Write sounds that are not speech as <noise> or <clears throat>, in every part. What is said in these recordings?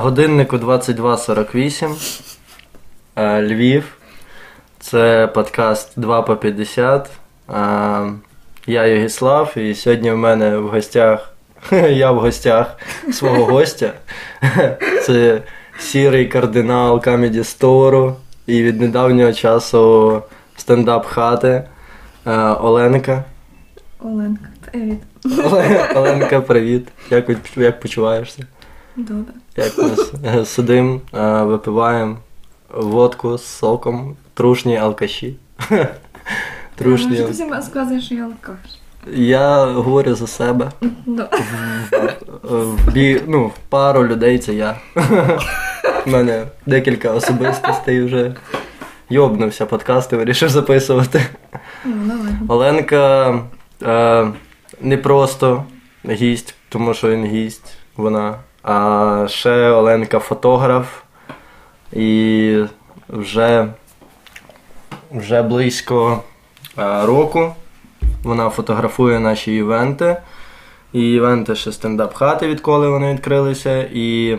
Годиннику 22.48. Е, Львів. Це подкаст 2 по 50. Е, Я Єгіслав, і сьогодні в мене в гостях. <laughs> Я в гостях свого гостя. <laughs> Це сірий кардинал Comedy Store і від недавнього часу стендап хати е, Оленка. Оленка, привіт. <laughs> Оленка, привіт. Як, як почуваєшся? Добре. Як ми е, сидимо, е, випиваємо водку з соком, трушні алкаші. <laughs> Трушні. Може, ти всім розказуєш, що я алкаш. Я говорю за себе. Ну, пару людей це я. <laughs> У мене декілька особистостей вже. Йобнувся подкасти, вирішив записувати. Ну. Оленка е, не просто гість, тому що він гість, вона. А ще Оленка фотограф. І вже, вже близько е, року вона фотографує наші івенти. І івенти ще стендап хати, відколи вони відкрилися. І.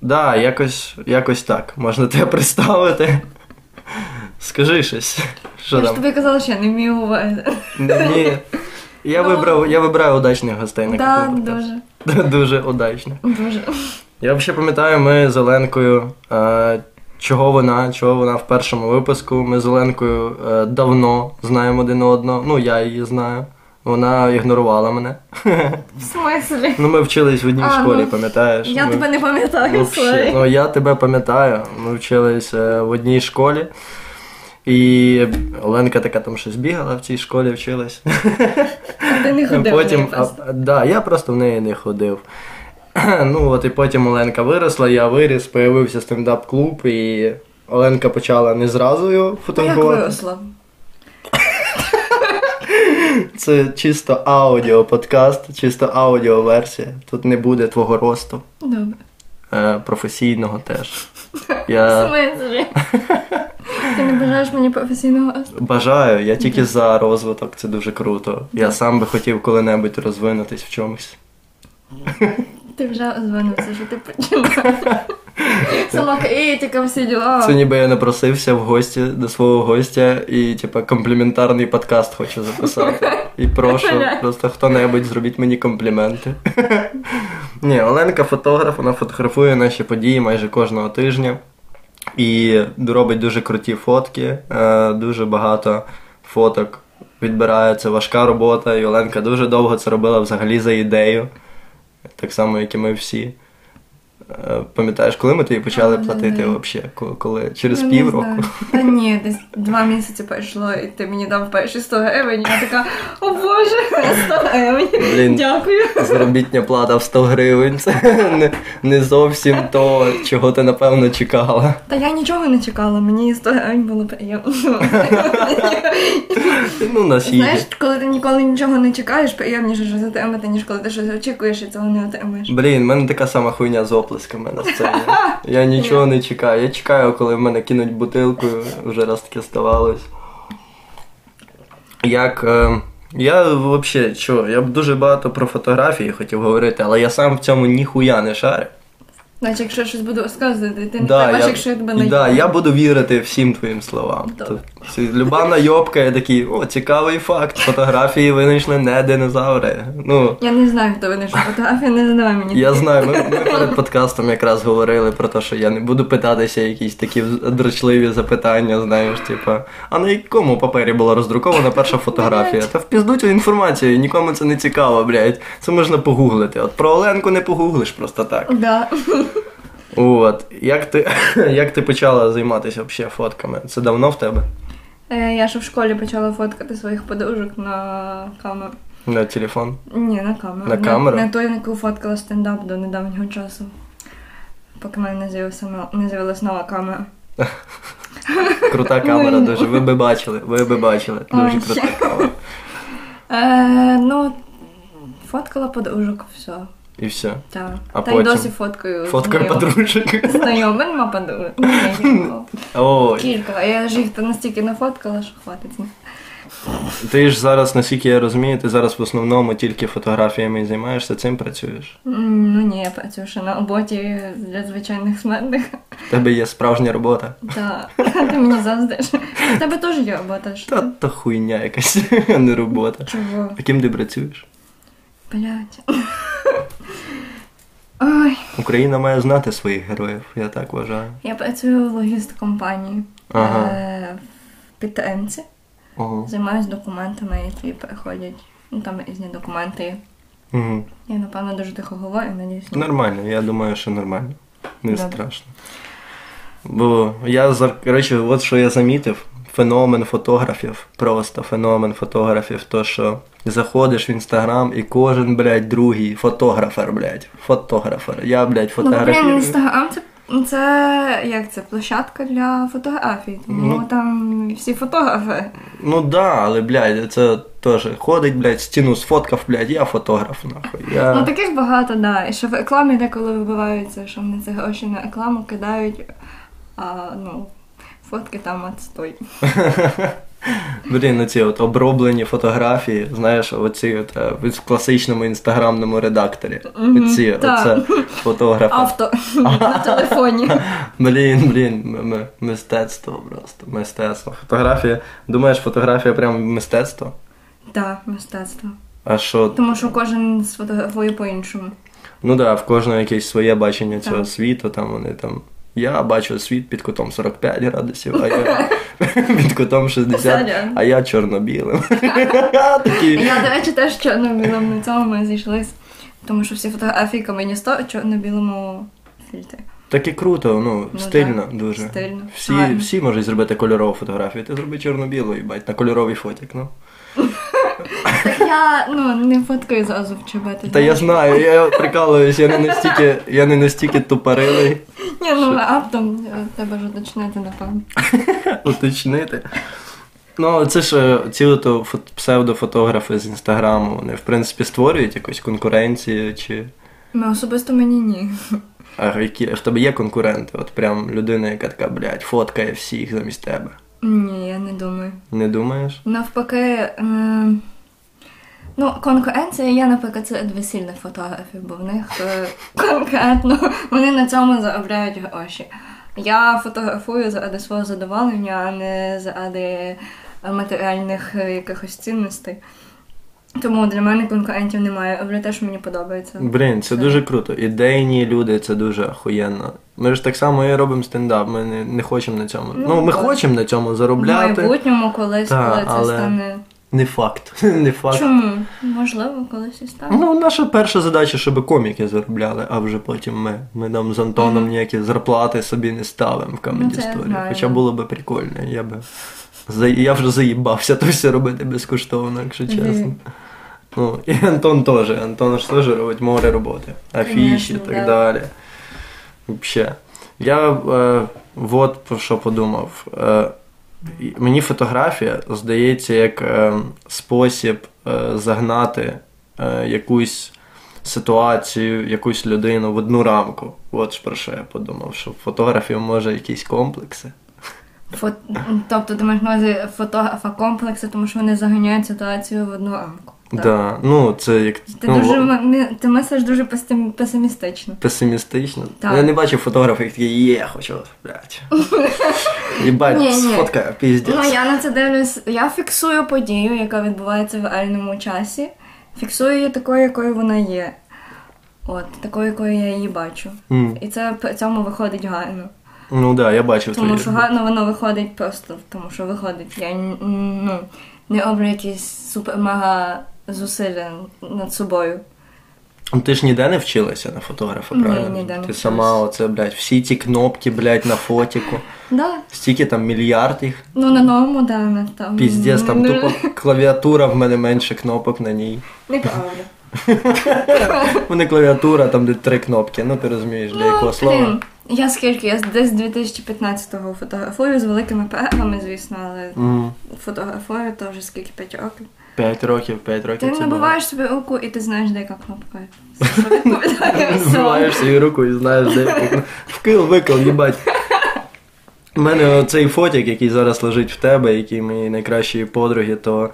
Да, якось, якось так. Можна тебе представити. Скажи щось. Що Я ж тобі казала, що я не вмію. Ні. Я Ну. вибрав, я вибираю удачних гостей на Да, кожен подкаст. дуже. <laughs> Дуже удачно. Дуже. Я взагалі пам'ятаю, ми з Оленкою, е, чого вона, чого вона в першому випуску. Ми з Оленкою е, давно знаємо один одного. Ну, я її знаю. Вона ігнорувала мене. В смислі? Ну, ми вчились в одній А, школі, ну, пам'ятаєш? Я Ми- тебе не пам'ятаю, Вообще, ну я тебе пам'ятаю. Ми вчились е, в одній школі. І Оленка така там щось бігала в цій школі, вчилась. А ти не <laughs> ходив. потім, а, да, я просто в неї не ходив. <clears throat> Ну от і потім Оленка виросла, я виріс, появився стендап-клуб, і Оленка почала не зразу його Ну, як фотографувати. виросла? <laughs> Це чисто аудіо подкаст, чисто аудіоверсія. Тут не буде твого росту, Добре. е, професійного теж. <laughs> В смислі? Ти не бажаєш мені професійного росту? бажаю, я тільки за розвиток, це дуже круто. Я сам би хотів коли-небудь розвинутись в чомусь. Ти вже розвинувся, що ти починаєш. Сама критика, всі діла. Це ніби я напросився в гості до свого гостя і, типа, компліментарний подкаст хочу записати. І прошу, просто хто-небудь зробіть мені компліменти. Ні, Оленка фотограф, вона фотографує наші події майже кожного тижня. І робить дуже круті фотки, е, дуже багато фоток відбирає. Це важка робота, і Оленка дуже довго це робила взагалі за ідею. Так само, як і ми всі. Е, Пам'ятаєш, коли ми тобі почали А, платити да-да. взагалі? Коли? Через не півроку? <laughs> Та ні, десь два місяці пройшло, і ти мені дав перші 100 гривень. Я така, о боже, <laughs> 100 гривень. Блін. Дякую. Заробітня плата в 100 гривень. Це <laughs> не, не зовсім то, чого ти напевно чекала. Та я нічого не чекала, мені 100 гривень було приємно. Ну, на сіді. Знаєш, коли ти ніколи нічого не чекаєш, приємніше щось отримати, ніж коли ти щось очікуєш і цього не отримаєш. Блін, в мене така сама хуйня з оплесками на сцені. Я нічого не чекаю. Я чекаю, коли в мене кинуть бутилку, вже раз таке ставалось. Як. Е, я взагалі, що, я б дуже багато про фотографії хотів говорити, але я сам в цьому ніхуя не шарю. Значить, якщо я щось буду розказувати, ти не Да, якщо я тебе не да, я буду вірити всім твоїм словам. Добре. Люба найобка, я такий, о, цікавий факт. Фотографії винайшли не динозаври. Ну, Я не знаю, хто винайшов фотографію, не задавай мені. я знаю, ми, ми перед подкастом якраз говорили про те, що я не буду питатися якісь такі дрочливі запитання, знаєш, типа, а на якому папері була роздрукована перша фотографія? Та в пізду цю інформацію, нікому це не цікаво, блядь. Це можна погуглити. От про Оленку не погуглиш просто так. Да. От, як ти, <laughs> як ти почала займатися взагалі фотками? Це давно в тебе? Е, Я ще в школі почала фоткати своїх подружок на камеру. На телефон? Ні, на камеру. На камеру? На, той, на яку фоткала стендап до недавнього часу. Поки в мене не з'явилася не з'явилась нова камера. <laughs> Крута камера дуже. Ви би бачили, ви би бачили. Дуже крута камера. Е, ну, фоткала подружок, все. І все. Так. А Та й досі фоткаю. Фоткаю подружок. <laughs> Ні. <laughs> Ой. Кілька. Я ж їх настільки нафоткала, що хватить. Ти ж зараз, наскільки я розумію, ти зараз в основному тільки фотографіями займаєшся, цим працюєш. Ну ні, я працюю ще на роботі для звичайних смертних. В тебе є справжня робота. Так, ти мені заздиш. У тебе теж є робота. що та хуйня якась, <laughs> а не робота. Чого? А ким ти працюєш? Блять. Ой, Україна має знати своїх героїв, я так вважаю. я працюю в логіст-компанії Ага. е, в підтримці. Ого. Займаюся документами, які приходять. Ну там різні документи. Угу. Я напевно дуже тихо говорю, надіюсь. Нормально, я думаю, що нормально. Не Добре. страшно. Бо я коротше, от що я замітив. Феномен фотографів, просто феномен фотографів, то що заходиш в інстаграм і кожен, блядь, другий фотографер, блядь. Фотографер. Я, блядь, Ну, блін, інстаграм це, це як це площадка для фотографій. Тому Ну. там всі фотографи. Ну да, але, блядь, це теж ходить, блядь, стіну сфоткав, блядь, я фотограф, нахуй. Я... Ну таких багато, да. І що в рекламі деколи вибиваються, що вони ці гроші на рекламу кидають, а ну, фотки там отстой. <laughs> Блін, оці от оброблені фотографії, знаєш, оці от е, в класичному інстаграмному редакторі. Мгм, Оці, оце фотографи. Авто <laughs> на телефоні. <laughs> Блін, блін, м- м- мистецтво просто. Мистецтво. Фотографія. Думаєш, фотографія прям мистецтво? Так, мистецтво. А що? Тому що кожен сфотографує по-іншому. Ну да, в кожного якесь своє бачення цього світу, там вони там. Я бачу світ під кутом 45 градусів, а я <laughs> під кутом 60, а я чорно-білим. <laughs> Я, до речі, теж чорно-білому на цьому ми зійшлись. Тому що всі фотографії каменісто чорно-білому фільтрі. Так і круто, ну, Ну, стильно да, дуже. стильно. Всі, Гарно. всі можуть зробити кольорову фотографію. Ти зроби чорно-білу, їбать, на кольоровий фотик, ну. Я ну, не фоткаю зразу в чоботи. Та я знаю, я прикалуюсь, я не настільки, я не настільки тупорилий Ні, ну раптом е, треба ж уточнити, напевно. <laughs> уточнити. Ну, це ж е, ці ото псевдофотографи з інстаграму, вони в принципі створюють якусь конкуренцію чи. Ну, особисто мені ні. А які в тебе є конкуренти? От прям людина, яка така, блядь, фоткає всіх замість тебе. Ні, я не думаю. Не думаєш? Навпаки, е, ну, конкуренція є, наприклад, серед весільних фотографів, бо в них е, <laughs> конкретно вони на цьому заробляють гроші. Я фотографую заради свого задоволення, а не заради матеріальних е, якихось цінностей. Тому для мене конкурентів немає, але те, що мені подобається. Блін, це Це- дуже круто. Ідейні люди, це дуже охуєнно. Ми ж так само і робимо стендап. Ми не, не хочемо на цьому. Ну, Ну, ми так. хочемо на цьому В заробляти. майбутньому колись, Та, коли це але- стане. Не факт. <laughs> Не факт. Чому? Можливо, колись і стане. Ну, наша перша задача, щоб коміки заробляли, а вже потім ми. Ми там з Антоном Мгм. ніякі зарплати собі не ставимо в Ну, Story. знаю, Хоча було би прикольно. Я би. Я вже заїбався <laughs> то все робити безкоштовно, якщо чесно. Ну, і Антон теж. Антон ж теж робить море роботи. Афіші і так да. далі. Взагалі. Я е, от про що подумав. Е, мені фотографія здається як е, спосіб е, загнати е, якусь ситуацію, якусь людину в одну рамку. От ж про що я подумав, що фотографів може якісь комплекси. Фот... Тобто ти маєш на увазі фотографа комплекси, тому що вони заганяють ситуацію в одну рамку. Так? Да. Ну, це як Ти ну, дуже м- ти мислиш дуже песим- песимістично. песимістично. Так. Я не бачив фотографів, які такі, є, хочу, блядь. <laughs> Їбать, Ні, ні. сфоткаю, піздець. Ну я на це дивлюсь. Я фіксую подію, яка відбувається в реальному часі. Фіксую її такою, якою вона є. От, такою, якою я її бачу. М. І це при цьому виходить гарно. Ну так, да, я бачив Тому твої. що гарно воно виходить просто, тому що виходить. Я н- ну, не роблю якісь супер-мега зусилля над собою. Ну, Ти ж ніде не вчилася на фотографа, Ні, правильно? ніде не Ти вчилась. сама оце, блядь, всі ті кнопки, блядь, на фотіку. Да. Стільки там мільярд їх. Ну на новому, да, на там. Піздець, там ну, тупо клавіатура, в мене менше кнопок на ній. Неправда. <laughs> У мене клавіатура, там де три кнопки, ну ти розумієш, для якого слова. блін, Я скільки? Я десь 2015-го фотографую з великими перервами, звісно, але М, фотографую теж скільки 5 років. П'ять років, п'ять Ти років. це набиваєш собі руку і ти знаєш, де яка кнопка. <laughs> Вбиваєш свою руку і знаєш, де яку. Вкил, викил, їбать. У мене цей фотик, який зараз лежить в тебе, який мої найкращі подруги, то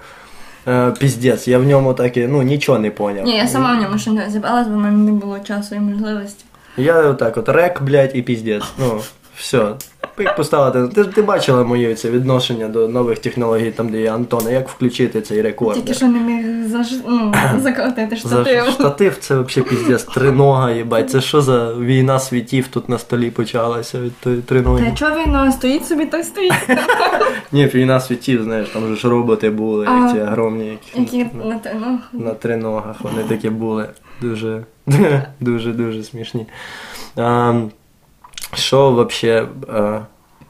е, піздець, я в ньому так і ну, нічого не поняв. Ні, я сама в ньому ще не зібралась, бо в мене не було часу і можливості. Я отак от рек, блядь, і піздець. Ну, все. Як поставити. Ти, ти бачила моє це відношення до нових технологій, там, де є Антона, як включити цей рекорд? Тільки що не міг заж... ну, <clears throat> закрутити За штатив. штатив це взагалі піздець, тринога, їбать. Це що за війна світів тут на столі почалася від тої Та чого він стоїть собі, той стоїть. <laughs> Ні, війна світів, знаєш, там же ж роботи були, ці огромні, які на триногах вони такі були. Дуже, <laughs> дуже, дуже смішні. А, що взагалі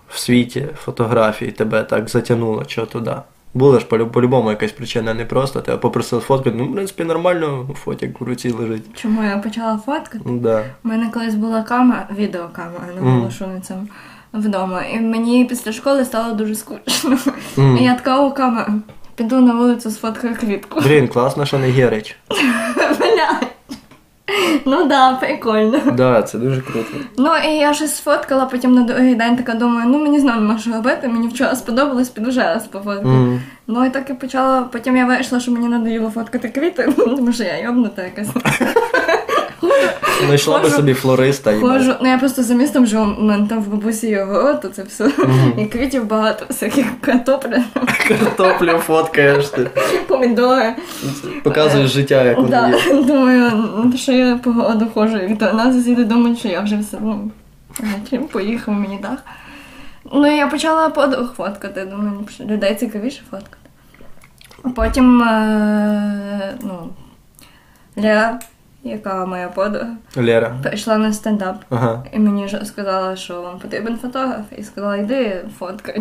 в світі фотографій тебе так затягнуло, що туди? Була ж по- по-любому якась причина, не просто тебе попросили фоткати. Ну, в принципі, нормально фотик в руці лежить. Чому я почала фоткати? Ну да. У мене колись була камера, відеокамера, не було Мгм. шуницем вдома. І мені після школи стало дуже скучно. Мгм. І я така о, камера. Піду на вулицю сфоткаю квітку. Блін, класно, що не Герич. <laughs> <laughs> Ну да, прикольно. Да, це дуже круто. Ну і я щось сфоткала, потім на другий день така думаю, ну мені знову нема що робити, мені вчора сподобалось, піду ще раз пофоткати. Mm. Ну і так і почала, потім я вирішила, що мені надоїло фоткати квіти, <laughs> тому що я йобнута якась. <laughs> Знайшла би собі флориста і Ходжу, ну я просто за містом живу, у мене там в бабусі город, то це все. І квітів багато, всяких картопля, картоплю фоткаєш ти. помідори. Показуєш життя, як воно є. думаю, ну, що я по городу ходжу, і то нас сусіди думають, що я вже все, ну, чим поїхав мені дах. Ну я почала подруг фоткати, думаю, що людей цікавіше фоткати. А Потім, е, ну, Лера, яка моя подруга, Лера. прийшла на стендап. Ага. І мені ж сказала, що вам потрібен фотограф, і сказала, йди фоткай.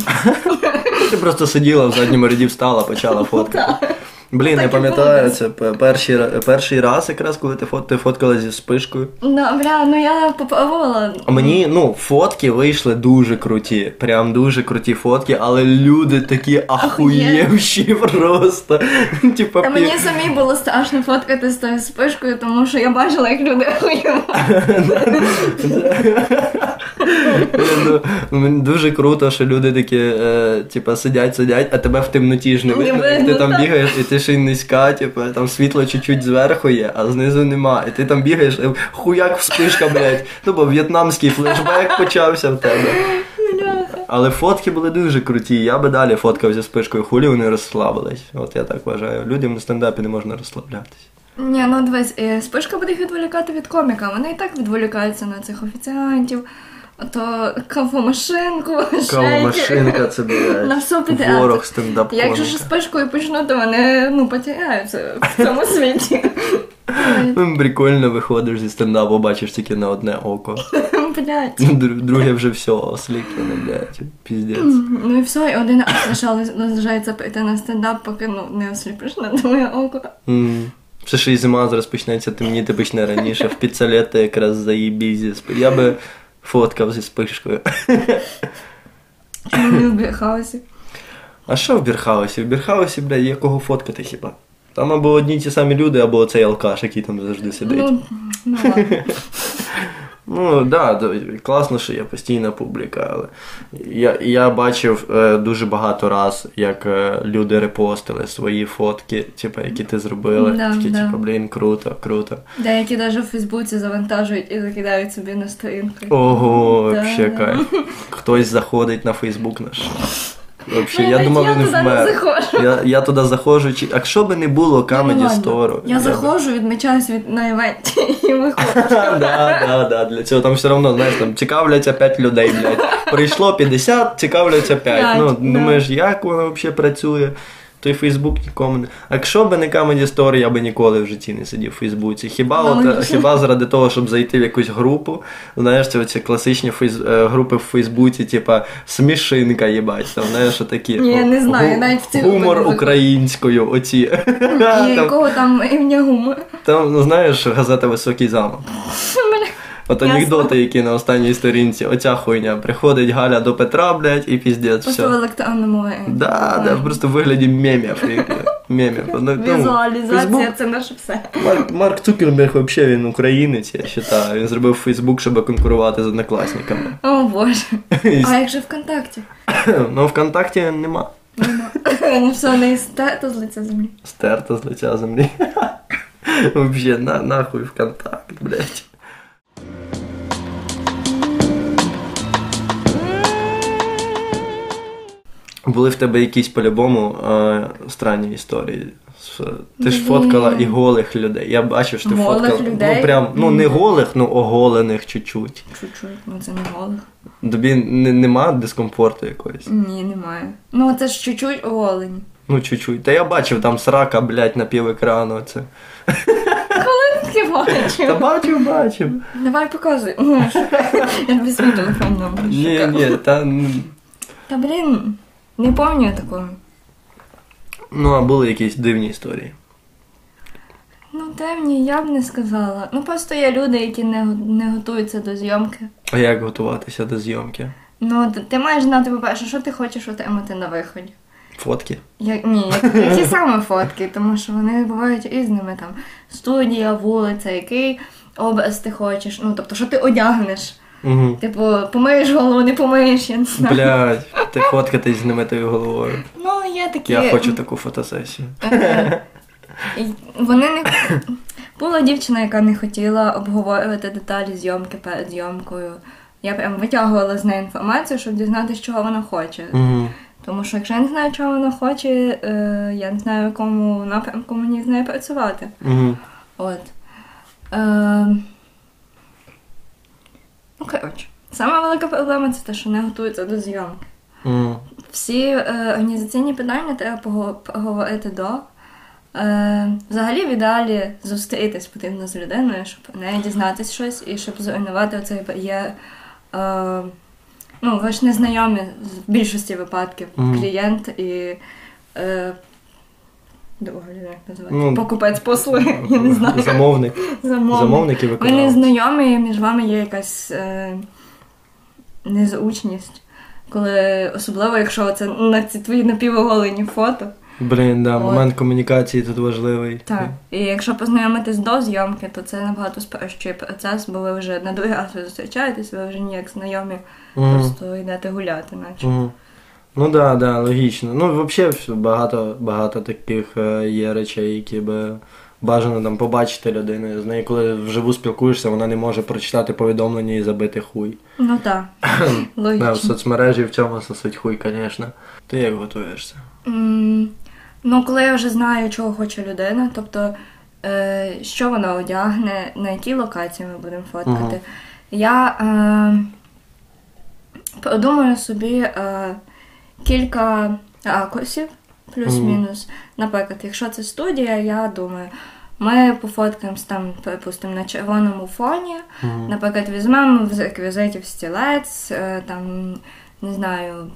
<laughs> Ти просто сиділа в задньому ряді, встала, почала <laughs> фоткати. Блін, я пам'ятаю, це перший, перший раз, якраз коли ти, фот, ти фоткала зі спишкою. Да, бля, ну я попробувала. Мені, ну, фотки вийшли дуже круті. Прям дуже круті фотки, але люди такі ахуєвші просто. <laughs> Типа, Та мені самі було страшно фоткати з тою спишкою, тому що я бачила, як люди ахуєвали. <laughs> Ну, Дуже круто, що люди такі, е, типа, сидять, сидять, а тебе в темноті ж Не видно. Ти там бігаєш, і ти ще й низька, типа, там світло чуть-чуть зверху є, а знизу нема. І ти там бігаєш, і хуяк вспишка, блядь. Ну, бо в'єтнамський флешбек почався в тебе. Але фотки були дуже круті. Я би далі фоткав зі спишкою, хулі вони розслабились. От я так вважаю. Людям на стендапі не можна розслаблятись. Ні, ну дивись, е, спишка буде їх відволікати від коміка. Вони і так відволікаються на цих офіціантів, то кавомашинку, Кава <laughs> шейки. машинка, це <laughs> блядь, На все підряд. ворог стендап Якщо ж спишкою почну, то вони ну, потеряються в цьому світі. <laughs> Ну, Прикольно виходиш зі стендапу, бачиш тільки на одне око. Блять. Друге вже все, осліплене, блядь, піздець. Ну і все, і один раз лишалось- лишається на стендап, поки ну, не осліпиш на твоє око. Ще ще й зима зараз почнеться, темніти почне раніше, в піцалети якраз заїбі зі спи. Я би фоткав зі вспишкою. Чому не в бірхаусі? А що в Бірхаусі? В Бірхаусі, бля, є кого фоткати хіба? Там або одні ті самі люди, або цей алкаш, який там завжди сидить. Ну, ну ладно. Ну да, да, класно, що є постійна публіка, але я, я бачив е, дуже багато раз, як е, люди репостили свої фотки, типу, які ти зробила. Да, Такі, да. типу, блін, круто, круто. Деякі навіть в Фейсбуці завантажують і закидають собі на сторінку. Ого, да. кайф. <laughs> Хтось заходить на Фейсбук наш. Вообще, я думав, я він туди не вмер. заходжу. Я, я туди заходжу, чи... а що би не було камеді Comedy ладно. Store? Я заходжу, відмічаюсь від на івенті <laughs> і виходжу. <laughs> да, да, да. Для цього там все одно, знаєш, там цікавляться 5 людей, блядь. Прийшло 50, цікавляться 5. П'ять, Ну, да. думаєш, як воно взагалі працює? Той Фейсбук нікому не. А якщо б не Comedy Store, я би ніколи в житті не сидів в Фейсбуці. Хіба, от, Логічно. хіба заради того, щоб зайти в якусь групу, знаєш, це оці класичні фейс... е, групи в Фейсбуці, типа смішинка, їбать, там, знаєш, такі. Ні, я не знаю, гу- навіть в ці Гумор не українською, оці. І <laughs> Там, якого там ім'я гума. там, ну знаєш, газета Високий замок. От анекдоти, які на останній сторінці, оця хуйня. Приходить Галя до Петра, блядь, і піздець, Просто в електронному Да, да, просто в вигляді мемів. мемів. Ну, Візуалізація це наше все. Марк, Цукерберг взагалі він українець, я вважаю. Він зробив Фейсбук, щоб конкурувати з однокласниками. О боже. А як же ВКонтакті? <coughs> Ну, ВКонтакті нема. Нема. Все, не стерто з лиця землі. Стерто з лиця землі. <laughs> На, нахуй ВКонтакт, блядь. Були в тебе якісь по-любому е, странні історії. Ти ж фоткала і голих людей. Я бачив, що ти Голих фоткала. людей? Ну прям, ну не голих, ну оголених чуть-чуть. Чуть-чуть, ну це не голих. Тобі не, нема дискомфорту якоїсь? Ні, немає. Ну це ж чуть-чуть оголені. Ну, чуть-чуть. Та я бачив там срака, блядь, на пів екрану. Це. Ти бачив? Та бачив, бачив. Давай показуй. <laughs> Ну, Я свій телефон номер Ні, ні, та. Та блін, не пам'ятаю такого. Ну, а були якісь дивні історії. Ну, темні, я б не сказала. Ну просто є люди, які не, не готуються до зйомки. А як готуватися до зйомки? Ну, ти, ти маєш знати, по-перше, що ти хочеш отримати на виході. Фотки? Як, ні, як, які саме фотки, тому що вони бувають різними там. Студія, вулиця, який образ ти хочеш. Ну, тобто, що ти одягнеш. Угу. Типу, помиєш голову, не помиєш, я не знаю. Блядь, ти фоткатись з знаменитою головою. Ну, є такі. Я хочу таку фотосесію. Вони не <coughs> була дівчина, яка не хотіла обговорювати деталі зйомки перед зйомкою. Я прям витягувала з неї інформацію, щоб дізнатися, чого вона хоче. Угу. Тому що якщо я не знаю, чого вона хоче, е, я не знаю, в якому напрямку мені з нею працювати. Угу. От. Е, ну, коротше, сама велика проблема це те, що не готуються до зйомки. Угу. Всі е, організаційні питання треба поговорити до. Е, взагалі, в ідеалі зустрітись потрібно з людиною, щоб неї дізнатися щось і щоб зруйнувати оцей бар'єр. Е, ну, ви ж не знайомі в більшості випадків. Мгм. Клієнт і. Е, Людина, як називається? Ну, Покупець послуги, я не знаю. Замовник. Замовник. Замовник і Ви не знайомі, між вами є якась е, незручність. Коли, особливо, якщо це на ці твої напівоголені фото. Блін, да, От. момент комунікації тут важливий. Так. І якщо познайомитись до зйомки, то це набагато спрощує процес, бо ви вже на другий раз ви зустрічаєтесь, ви вже ніяк знайомі, Мгм. просто йдете гуляти, наче. Мгм. Ну да, да, логічно. Ну, взагалі, багато, багато таких е, є речей, які би бажано там побачити людину. З нею, коли вживу спілкуєшся, вона не може прочитати повідомлення і забити хуй. Ну так, Да, в логічно. соцмережі в цьому сосуть хуй, звісно. Ти як готуєшся? М, Ну, коли я вже знаю, чого хоче людина, тобто е, що вона одягне, на якій локації ми будемо фоткати, Мгм. я е, продумаю собі е, кілька ракурсів, плюс-мінус. Наприклад, якщо це студія, я думаю, ми пофоткаємось там, припустимо, на червоному фоні. Наприклад, візьмемо з реквізитів стілець, е, там, не знаю,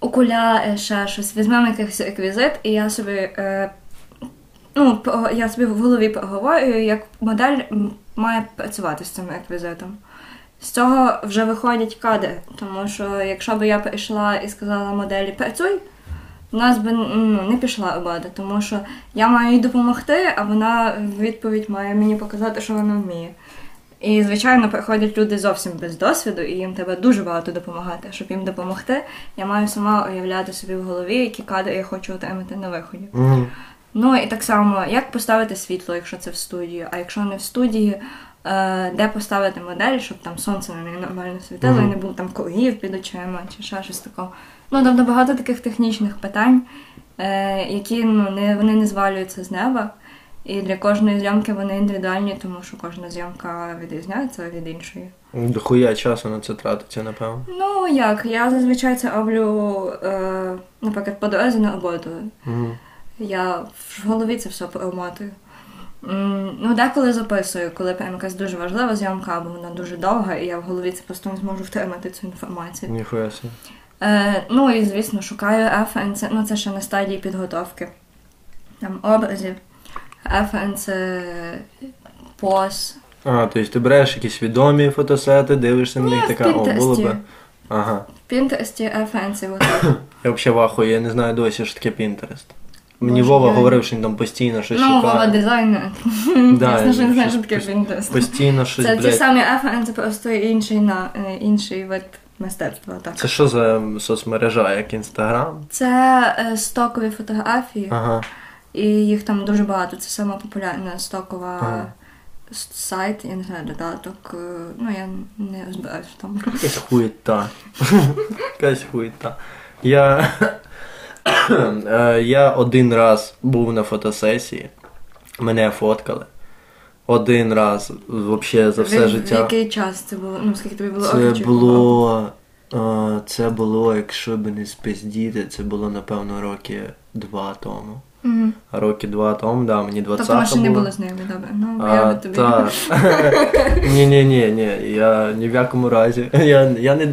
окуляри, ще щось. Візьмемо якийсь реквізит, і я собі, е, ну, я собі в голові проговорюю, як модель має працювати з цим реквізитом. З цього вже виходять кадри, тому що якщо б я прийшла і сказала моделі працюй, у нас би ну, не пішла робота, тому що я маю їй допомогти, а вона в відповідь має мені показати, що вона вміє. І, звичайно, приходять люди зовсім без досвіду, і їм треба дуже багато допомагати. Щоб їм допомогти, я маю сама уявляти собі в голові, які кадри я хочу отримати на виході. Мгм. Ну і так само, як поставити світло, якщо це в студії, а якщо не в студії, де поставити модель, щоб там сонце неї нормально світило Мгм. і не було там кругів під очима чи ще щось такого. Ну, тобто багато таких технічних питань, е, які ну, не, вони не звалюються з неба. І для кожної зйомки вони індивідуальні, тому що кожна зйомка відрізняється від іншої. Дохуя часу на це тратиться, напевно. Ну як, я зазвичай це роблю, е, наприклад, по дорозі на роботу. Мгм. Я в голові це все промотую. Ну, деколи записую, коли прям якась дуже важлива зйомка, або вона дуже довга, і я в голові це просто не зможу втримати цю інформацію. Ніхуя собі. Е, ну і звісно, шукаю референси. Ну, це ще на стадії підготовки там образів. Референси, поз. А, тобто ти береш якісь відомі фотосети, дивишся на них така, о, було би. Ага. В Пінтересті референси. от. Я взагалі вахую, я не знаю досі, що таке Pinterest. Мені Боже, Вова я- говорив, що він там постійно щось Ну, Вова шукає. дизайнер. <laughs> Да, Ясно, що знаю, щось що таке пост- Постійно щось, Це ті блядь. самі FN, це просто інший, на, е, інший вид мистецтва. Так. Це що за соцмережа, як інстаграм? Це е, стокові фотографії, Ага. і їх там дуже багато. Це сама популярна стокова Ага. с- сайт, я не знаю, додаток. е, Ну, я не розбираюся тому. Якась хуєта. <laughs> Якась хуєта. Я... е, я один раз був на фотосесії, мене фоткали. Один раз взагалі за все В- В життя. який час це було? Ну, скільки тобі було Це було. е, Це було, якщо б не спиздіти, це було напевно роки два тому. А роки два тому, да, мені 20 Тобто ще не було. були знайомі, добре. Ну, А, я би тобі. та. ні, ні, ні, ні. Я ні в якому разі. <laughs> Я, я не,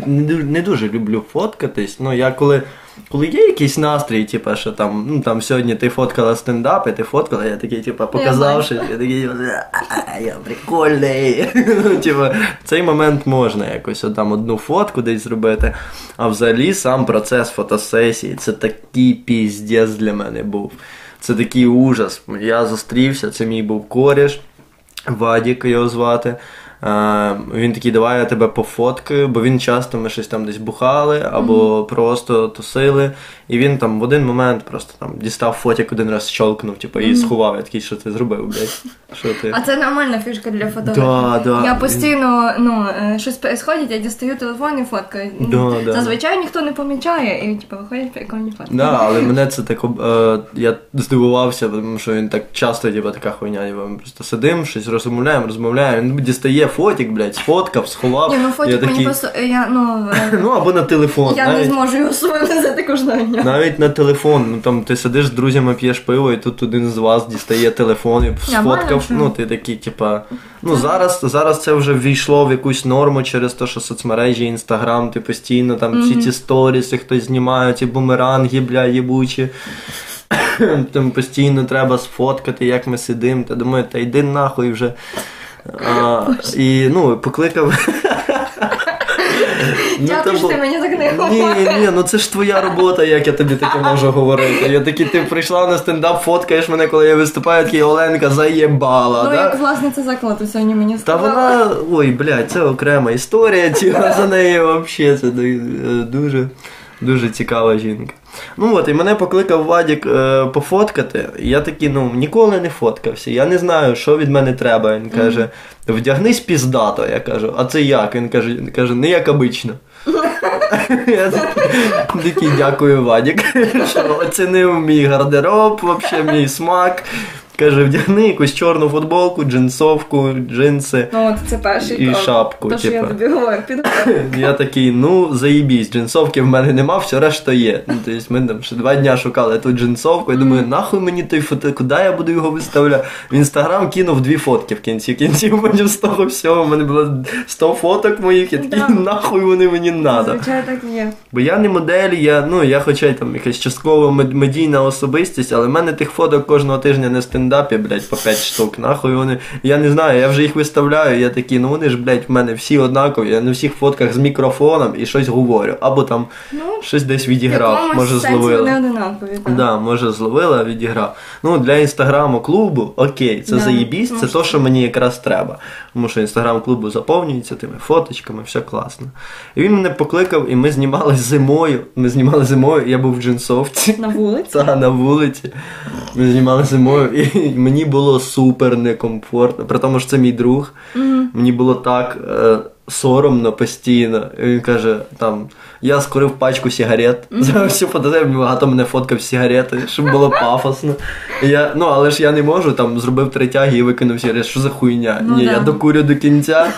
не дуже люблю фоткатись. Ну, я коли, коли є якийсь настрій, типу, що там, ну там сьогодні ти фоткала стендап, і ти фоткала, я такий, типу, показавши, я такий, типу, «А, я прикольний. Ну, <laughs> типу, в цей момент можна якось там одну фотку десь зробити. А взагалі сам процес фотосесії це такий піздець для мене був. Це такий ужас. Я зустрівся, це мій був коріш, Вадік його звати. Е, Він такий, давай я тебе пофоткаю, бо він часто ми щось там десь бухали або просто тусили. І він там в один момент просто там дістав фотик один раз щолкнув, типу, і сховав. Я такий, що ти зробив, блядь? Що ти? А це нормальна фішка для фотографії. Да, да. Я постійно, ну, е, щось происходить, я дістаю телефон і фоткаю. Да, да. Зазвичай ніхто не помічає, і типу, виходять прикольні фотки. Да, але мене це так е, я здивувався, тому що він так часто, типа, така хуйня, типа, ми просто сидимо, щось розмовляємо, розмовляємо. Він дістає фотик, блядь, сфоткав, сховав. Ні, ну я фотик мені такий, просто, е, я, ну, е, <laughs> Ну або на телефон. я не зможу його собою взяти кожного дня. навіть на телефон. Ну там ти сидиш з друзями, п'єш пиво, і тут один з вас дістає телефон і сфоткав. Ну, ти такий, типа. Ну зараз, зараз це вже ввійшло в якусь норму через те, що соцмережі, інстаграм, ти постійно там всі ці сторіси, хтось знімає, ці бумеранги, бля, єбучі. <coughs> Там постійно треба сфоткати, як ми сидимо. Та думаю, та йди нахуй вже. А, і ну, покликав. <laughs> Ну, Дякую, що ти мені так не ні, говориш. ні, ну це ж твоя робота, як я тобі таке можу говорити. Я такий, ти прийшла на стендап, фоткаєш мене, коли я виступаю, такий Оленка заєбала. Ну, да? як власниця закладу сьогодні мені Та вона, ой, блядь, це окрема історія, ціла за неї взагалі це е, дуже, дуже цікава жінка. Ну от, і мене покликав Вадік е, пофоткати. і Я такий, ну, ніколи не фоткався. Я не знаю, що від мене треба. Він каже, вдягнись піздато. Я кажу, а це як? Він каже, він каже не як обично. <laughs> Я такий дякую, Вадік, <laughs> що оцінив мій гардероб, взагалі мій смак. Каже, вдягни якусь чорну футболку, джинсовку, джинси. Ну, от це перший І крок. шапку, То, що я тобі говорю. <laughs> Я такий, ну заїбісь, джинсовки в мене нема, все решта є. Ну, тобто ми там ще два дня шукали ту джинсовку, і думаю, нахуй мені той фото, куди я буду його виставляти? В інстаграм кинув дві фотки в кінці. В кінці потім з того всього. У мене було 100 фоток моїх, я такий, Да. нахуй вони мені надо. Звичайно, так і є. Бо я не модель, я, ну, я хоча й там якась частково медійна особистість, але в мене тих фоток кожного тижня не на стендапі, блядь, по 5 штук. Нахуй вони. Я не знаю, я вже їх виставляю, я такий, ну вони ж, блядь, в мене всі однакові, я на всіх фотках з мікрофоном і щось говорю. Або там Ну, щось десь відіграв, може зловила. вони одинакові. так. Да, може зловила, відіграв. Ну, для інстаграму клубу, окей, це Да, заєбісь, це то, що мені якраз треба. Тому що інстаграм клубу заповнюється тими фоточками, все класно. І він мене покликав, і ми знімали зимою. Ми знімали зимою, я був в джинсовці. На вулиці. <laughs> Та на вулиці. Ми знімали зимою, і <laughs> мені було супер некомфортно. При тому, що це мій друг. Мені було так е, соромно постійно. І він каже: там, я скорив пачку сигарет. <laughs> За всю фотографію багато мене фоткав з сигарети, щоб було пафосно. І я, ну, але ж я не можу, там зробив три тяги і викинув сигарет. Що за хуйня? Ну, Ні, да. я докурю до кінця. <laughs>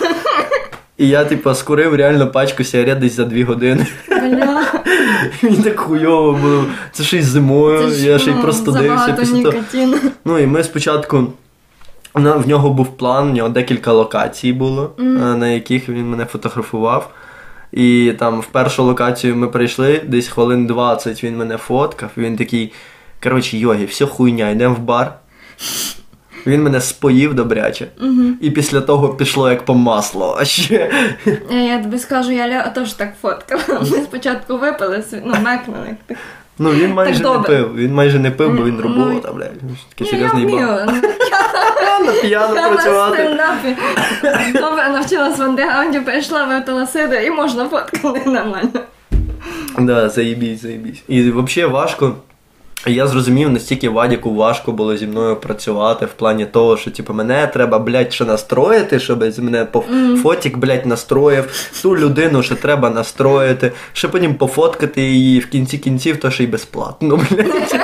І я, типу, скурив реально пачку сигарет десь за дві години. Бля, <laughs> Мені так хуйово було. Це ще й зимою, це я ще й ну, простудився після того. Ну і ми спочатку. В нього був план, в нього декілька локацій було, е, на яких він мене фотографував. І там в першу локацію ми прийшли, десь хвилин 20 він мене фоткав, він такий, коротше, йогі, все хуйня, йдемо в бар. Він мене споїв добряче. І після того пішло як по маслу. А ще Е, Я тобі скажу, я ля теж так фоткала. Ми спочатку випили, ну, мекнули. Ну він майже Так не добре. пив. Він майже не пив, бо він Ну, робота, блядь. Такий серйозний вмію. баб. Ну, На Я працювати. добре навчилась в андеграунді, перейшла в Автоласиду і можна фоткати нормально. Да, заїбісь, заїбісь. І взагалі важко. Я зрозумів, настільки Вадіку важко було зі мною працювати в плані того, що типу, мене треба, блядь, ще настроїти, щоб з мене по фотік, блядь, настроїв, ту людину ще треба настроїти, ще потім пофоткати її в кінці кінців, то ще й безплатно, <laughs> блядь.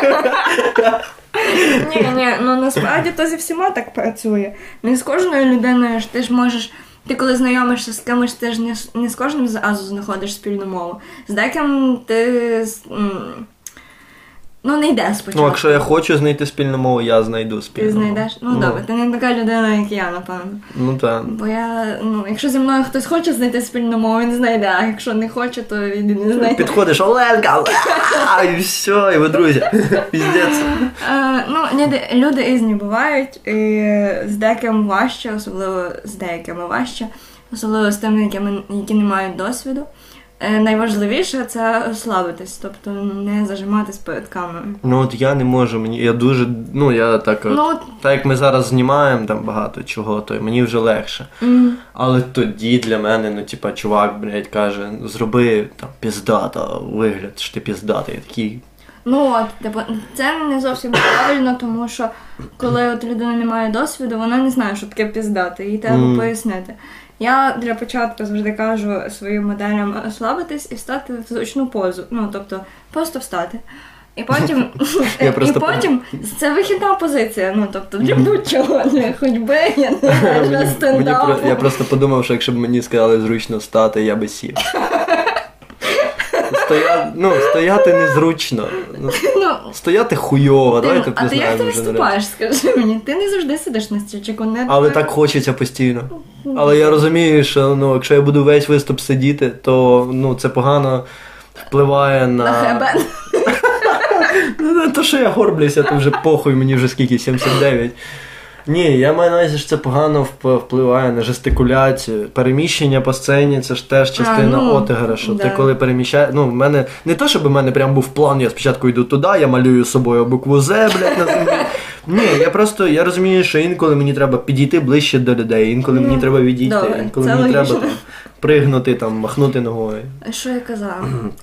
Ні, ні, ну насправді то зі всіма так працює. Не з кожною людиною ж ти ж можеш. Ти коли знайомишся з кимось, ти ж не, з- кожним зразу знаходиш спільну мову. З деким ти ну не йде спочатку. Ну, якщо я хочу знайти спільну мову, я знайду спільну Ти знайдеш? Ну, добре, ти не така людина, як я, напевно. Ну так. Бо я, ну, якщо зі мною хтось хоче знайти спільну мову, він знайде, а якщо не хоче, то він не знайде. Підходиш, Оленка, і все, і ви друзі. <laughs> Піздець. Ну, люди, люди різні бувають, і з деяким важче, особливо з деякими важче, особливо з тими, які не мають досвіду. Е, найважливіше це розслабитись, тобто не зажиматись перед камерою. Ну от я не можу, мені я дуже, ну я так, от, Ну, от, так як ми зараз знімаємо там багато чого, то мені вже легше. м, Але тоді для мене, ну типа, чувак, блядь, каже, зроби там піздата вигляд, що ти піздатий. Я такий. ну от, типу, це не зовсім правильно, тому що коли от людина не має досвіду, вона не знає, що таке піздати, їй треба Мгм. пояснити. Я для початку завжди кажу своїм моделям ослабитись і встати в зручну позу. Ну, тобто, просто встати. І потім, <laughs> і просто потім це вихідна позиція. Ну, тобто, для будь-чого, для ходьби, я не знаю, стендапу. я просто подумав, що якщо б мені сказали зручно встати, я би сів. <laughs> Стоя... Ну, стояти незручно. Ну, Ну, Стояти хуйово, ти- давайте а ти як ти виступаєш, скажи мені? Ти не завжди сидиш на стільчику, не Але так хочеться постійно. Але я розумію, що ну, якщо я буду весь виступ сидіти, то ну, це погано впливає на. на хребет. <laughs> Ну, те, що я горблюся, то вже похуй, мені вже скільки, 79. Ні, я маю на увазі, що це погано вп- впливає на жестикуляцію. Переміщення по сцені це ж теж частина ну, отигра, що ти коли переміщаєш. Ну, в мене не то, щоб в мене прям був план, я спочатку йду туди, я малюю собою букву З, блядь, на землі. Ні, я просто я розумію, що інколи мені треба підійти ближче до людей, інколи мені Ну, треба відійти, добре, інколи мені логічно. треба там, пригнути, там, махнути ногою. Що я казала?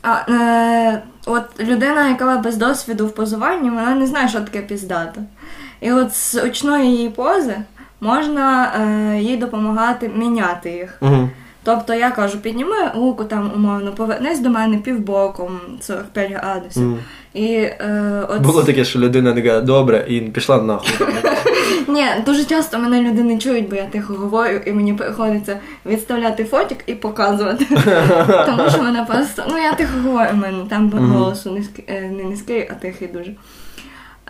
А, е, от людина, яка без досвіду в позуванні, вона не знає, що таке піздата. І от з очної її пози можна е, їй допомагати міняти їх. Угу. Тобто я кажу, підніми руку там умовно, повернись до мене півбоком 45 градусів. Мгм. І е, от Було таке, що людина така, добре, і пішла нахуй. <laughs> Ні, дуже часто мене люди не чують, бо я тихо говорю, і мені приходиться відставляти фотик і показувати. <laughs> Тому що мене просто. Ну я тихо говорю, у мене там голосу е, не низький, а тихий дуже.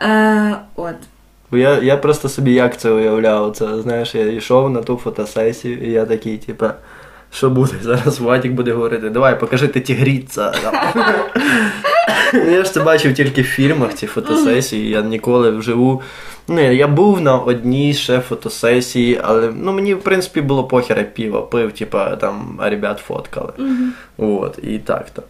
Е, от. Бо я, я просто собі як це уявляв. Це знаєш, я йшов на ту фотосесію, і я такий, типа, що буде? Зараз Ватік буде говорити, давай, покажи ти тігріця. Я ж це бачив тільки в фільмах, ці фотосесії. Я ніколи вживу. Не, я був на одній ще фотосесії, але ну мені в принципі було похер, я пиво пив, типа там, а ребят фоткали. От, і так то.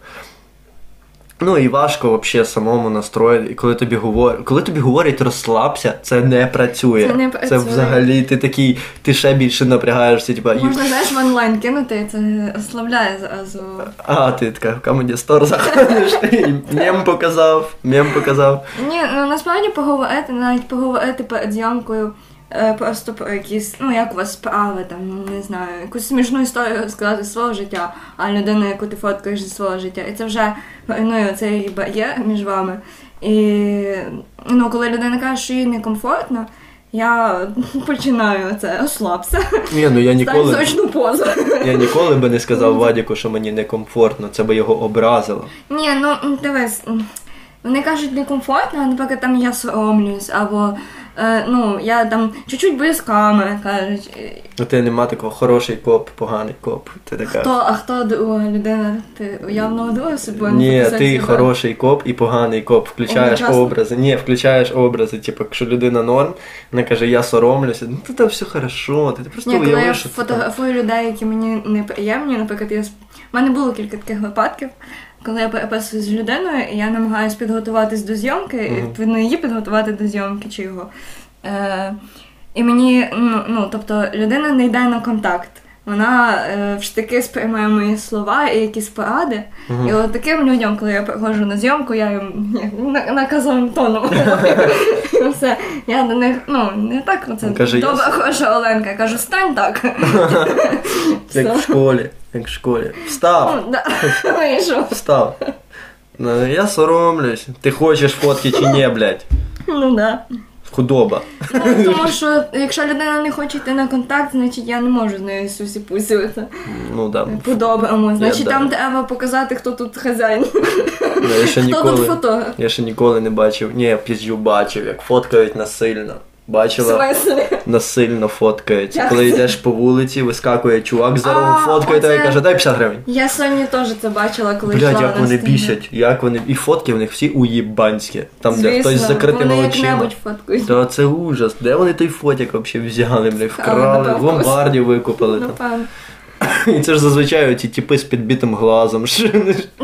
Ну і важко взагалі самому настроїти. І коли тобі говорять, коли тобі говорять розслабся, це не працює. Це не працює. взагалі ти такий, ти ще більше напрягаєшся, типа, і- Можна, знаєш, в онлайн кинути, і це ослабляє зразу. а, ти така в Comedy Store заходиш, мем показав, мем показав. Ні, ну насправді поговорити, навіть поговорити перед зйомкою. Е, Просто про якісь, ну як у вас справи, там, ну не знаю, якусь смішну історію розказати з свого життя, а людину, яку ти фоткаєш зі свого життя. І це вже руйнує цей бар'єр між вами. І ну, коли людина каже, що їй некомфортно, я <laughs> починаю це розслабся. Ні, ну я ніколи, зручну позу. я ніколи би не сказав Вадіку, що мені некомфортно, це би його образило. Ні, ну дивись, вони кажуть некомфортно, а наприклад, там я соромлюсь, або ну, я там чуть-чуть боюсь камери, кажуть. У тебе нема такого хороший коп, поганий коп. Ти така. Хто, а хто друга людина? Ти явно одруга собою? Ні, ти себе? хороший коп і поганий коп. Включаєш Одночасно? образи. Ні, включаєш образи. Типу, якщо людина норм, вона каже, я соромлюся, ну то там все хорошо. Ти просто Ні, коли я уявиш, фотографую людей, які мені неприємні, наприклад, я... в мене було кілька таких випадків. Коли я переписуюсь з людиною, я намагаюся підготуватись до зйомки, і відповідно її підготувати до зйомки чи його. Е, і мені, ну, ну, тобто, людина не йде на контакт. Вона е, в штики сприймає мої слова і якісь поради. І от таким людям, коли я приходжу на зйомку, я їм на- наказовим тоном. І <laughs> все. Я до них, ну, не так каже, я добра, с- Оленка. Я кажу, стань так. <laughs> Як в школі. Як в школі. Встав! Ну. <laughs> Вийшов. Встав. Ну, я соромлюсь. Ти хочеш фотки чи ні, блядь? Ну да. Худоба. Ну, тому що якщо людина не хоче йти на контакт, значить я не можу з нею сусі пусювати. Ну да. По-доброму. Значить, я, там треба показати, хто тут хазяїн, Ну, Я ще хто тут ніколи. фотограф. Я ще ніколи не бачив. Ні, я пізджу бачив, як фоткають насильно. Бачила, насильно фоткають. Як Коли це? йдеш по вулиці, вискакує чувак за рогу фоткає тебе і каже, дай 50 гривень. Я сьогодні теж це бачила, коли Блядь, йшла як вони стіни. бісять, як вони. І фотки в них всі уїбанські. Там, де хтось з закритими вони очима. фоткають. Та це ужас. Де вони той фотик взагалі взяли, бля, вкрали, в ломбарді викупили. там. І це ж зазвичай ті типи з підбитим глазом.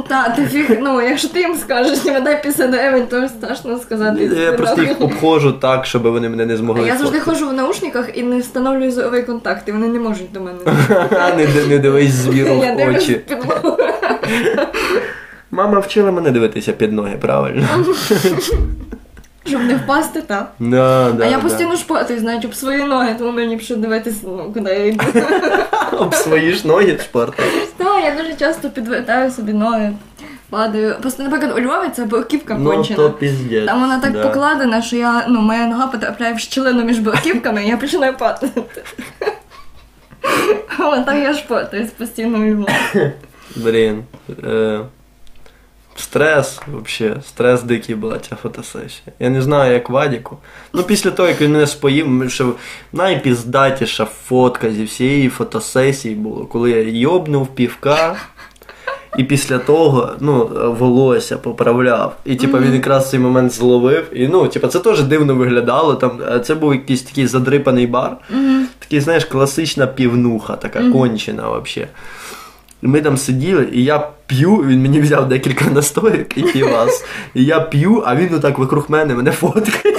Та, ти фіг, ну, якщо ти їм скажеш, не дай 50 гривень, то страшно сказати. Я просто їх обходжу так, щоб вони мене не змогли. я завжди ходжу в наушниках і не встановлюю зоровий контакт, і вони не можуть до мене. <laughs> не, дивись звіру в очі. Мама вчила мене дивитися під ноги, правильно. <laughs> Щоб не впасти, так. Да, да, а я да. постійно шпортаюсь, знають, об свої ноги, тому мені б що дивитися, ну, куди я йду. <laughs> Об свої ж ноги шпарта. Так, я дуже часто підвертаю собі ноги, падаю. Просто, наприклад, у Львові це бруківка Ну, кончена. то піздець. Там вона так да. покладена, що я, ну, моя нога потрапляє в щілину між бруківками, і я починаю падати. <laughs> Але так я шпортаюсь постійно у Львові. Блін. Е, стрес, вообще, стрес дикий була ця фотосесія. Я не знаю, як Вадіку. Ну, після того, як він мене споїв, що найпіздатіша фотка зі всієї фотосесії було, коли я йобнув півка. І після того, ну, волосся поправляв. І типа він якраз цей момент зловив. І ну, типа, це теж дивно виглядало. Там е, це був якийсь такий задрипаний бар. Такий, знаєш, класична півнуха, така кончена взагалі. І ми там сиділи, і я п'ю, він мені взяв декілька настоїк і півас. І я п'ю, а він отак вокруг мене мене фоткає.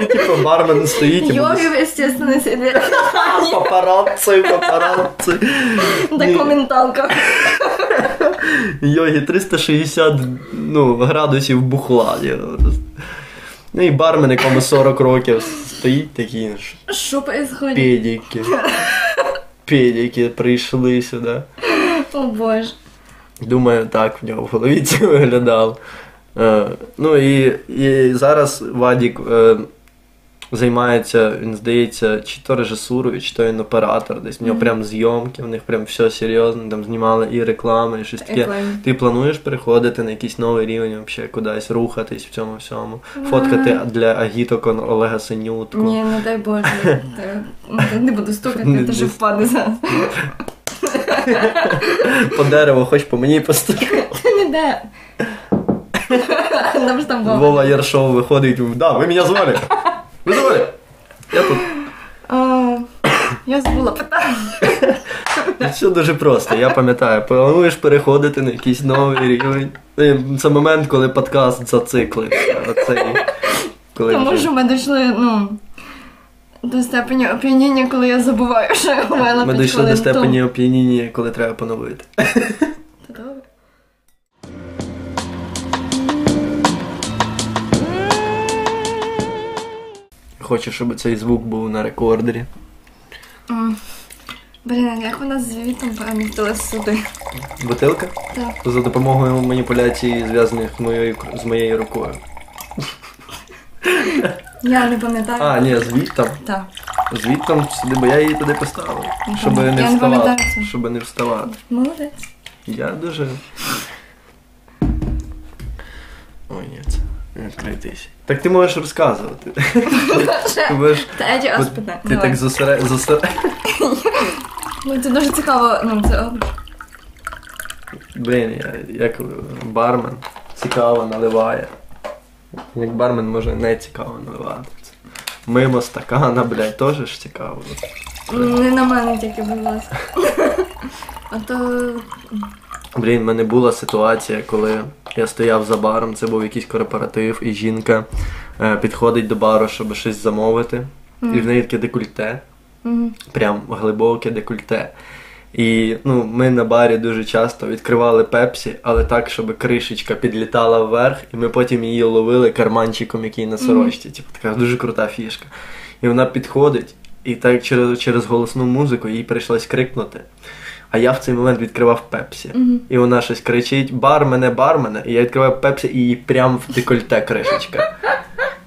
І типу бармен стоїть і буде Йові, естественно, сидить. <laughs> папарацци, папарацци. Документалка. Йогі 360 ну, градусів бухла. Ну і бармен, якому 40 років, стоїть такий. Що происходит? Педики. Педики прийшли сюди. О боже. Думаю, так в нього в голові це виглядало. Е, ну і, і зараз Вадік е, займається, він здається, чи то режисурою, чи то він оператор. Десь в нього прям зйомки, в них прям все серйозно, там знімали і реклами, і щось таке. Ти плануєш переходити на якийсь новий рівень, взагалі кудись рухатись в цьому всьому. Фоткати для агіток Олега Синютку. Ні, не дай Боже. Не буду стукати, що впаде зараз. По дереву, хоч по мені постукати. Ти не де. Там. Вова Яршов виходить, да, ви мене звали. Ви звали? Я тут. А, Я забула питання. Все дуже просто, я пам'ятаю. Плануєш переходити на якийсь новий рівень. Е, Це момент, коли подкаст зациклився. Оцей, коли Тому вже- що ми дійшли, ну, до степені оп'яніння, коли я забуваю, що я говорила Ми дійшли до степені оп'яніння, коли треба поновити. Хочу, щоб цей звук був на рекордері. М. Блін, як вона з звітом перемістилась сюди? Бутилка? Так. За допомогою маніпуляцій, зв'язаних з моєю, з моєю рукою. Я не пам'ятаю. А, ні, звідтам. Так. Звідтам сюди, бо я її туди поставив. Щоб не не вставати. пам'ятаю це. Щоб не вставати. Молодець. Я дуже. Ой, ні, це відкритись. Так ти можеш розказувати. Ти можеш-. Ти так зосере... зосере... Ну, це дуже цікаво, ну, це робиш. Блін, я як бармен цікаво наливає. Як бармен може не цікаво наливати. Це Мимо стакана, блядь, теж ж цікаво. Не на мене тільки, будь ласка. А то Блін, в мене була ситуація, коли я стояв за баром, це був якийсь корпоратив, і жінка е, підходить до бару, щоб щось замовити. І в неї таке декольте, Мгм. прям глибоке декольте. І ну, ми на барі дуже часто відкривали пепсі, але так, щоб кришечка підлітала вверх, і ми потім її ловили карманчиком, який на сорочці. Типу така дуже крута фішка. І вона підходить, і так через, через голосну музику їй прийшлось крикнути. А я в цей момент відкривав пепсі. І вона щось кричить: бармене, бармене. І я відкриваю пепсі, і їй прям в декольте кришечка.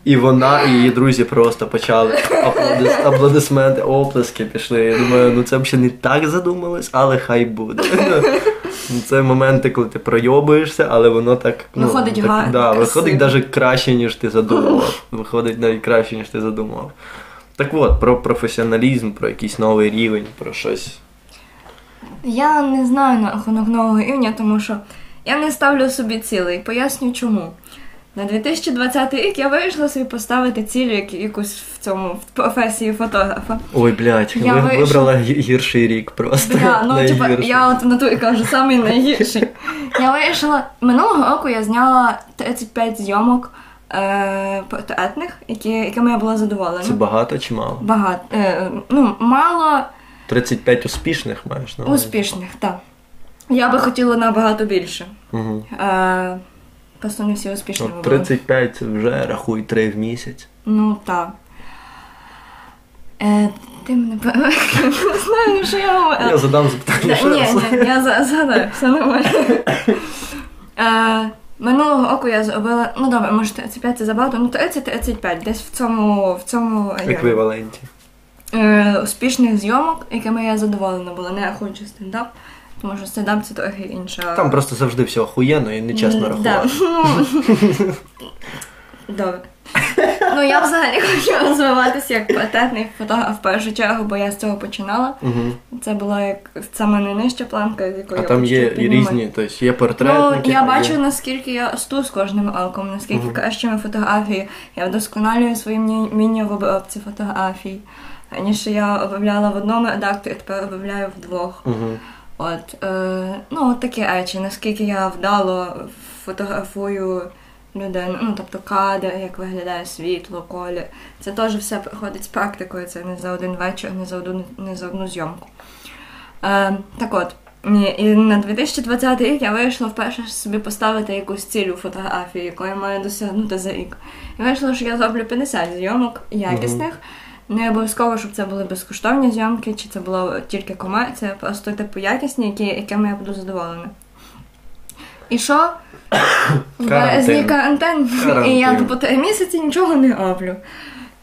І вона і її друзі просто почали аплодис, аплодисменти, оплески пішли. Я думаю, ну це взагалі не так задумалось, але хай буде. Ну, Це моменти, коли ти пройобуєшся, але воно так. Ну, Виходить так, гарно, да, виходить навіть краще, ніж ти задумував. Виходить навіть краще, ніж ти задумував. Так от, про професіоналізм, про якийсь новий рівень, про щось. Я не знаю на рахунок нового рівня, тому що я не ставлю собі цілей. Поясню чому. На 2020 рік я вирішила собі поставити ціль як- якусь в цьому в професії фотографа. Ой, блядь, Я ви, вийшла- вибрала гірший рік просто. Да, ну типа, я от в натурі кажу, самий найгірший. Я вирішила, минулого року я зняла 35 зйомок е, портретних, які, якими я була задоволена. Це багато чи мало? Багато. Е, ну, мало 35 успішних маєш на увазі? успішних, так. Я би хотіла набагато більше. Угу. Просто не всі успішні Ну, були. 35 це вже рахуй 3 в місяць. Ну так. Е, ти мене пе- <laughs> не знаю, що я говорю. Я задам запитання ще ні, ні, я за- згадаю, все нормально. Е, минулого року я зробила, ну добре, може 35 це забагато, ну 30-35, десь в цьому, в цьому районі. Еквіваленті. Е, успішних зйомок, якими я задоволена була, не рахуючи стендап, тому що стендап це трохи інша. Там просто завжди все охуєнно і нечесно рахувати. Ну, Добре. Ну, я взагалі хочу розвиватися як портретний фотограф в першу чергу, бо я з цього починала. Угу. Це була як саме найнижча планка, з якої А я там є і піднімати. різні, тобто є Ну, портретники. я а є- бачу, наскільки я росту з кожним роком, наскільки кращими фотографії. Я вдосконалюю свої мні- вміння в обробці фотографій. Раніше я обробляла в одному редакторі, тепер обробляю в двох. Мгм. От, е, ну, от такі речі, наскільки я вдало фотографую людину, ну, тобто кадр, як виглядає світло, колір. Це теж все приходить з практикою, це не за один вечір, не за одну, не за одну зйомку. Е, так от, ні, і на 2020 рік я вирішила вперше собі поставити якусь ціль у фотографії, яку я маю досягнути за рік. Я вирішила, що я зроблю 50 зйомок якісних. Не обов'язково, щоб це були безкоштовні зйомки, чи це була тільки комерція, просто типу якісні, які, якими я буду задоволена. І що? В березні карантин. Карантин. І я по три місяці нічого не роблю.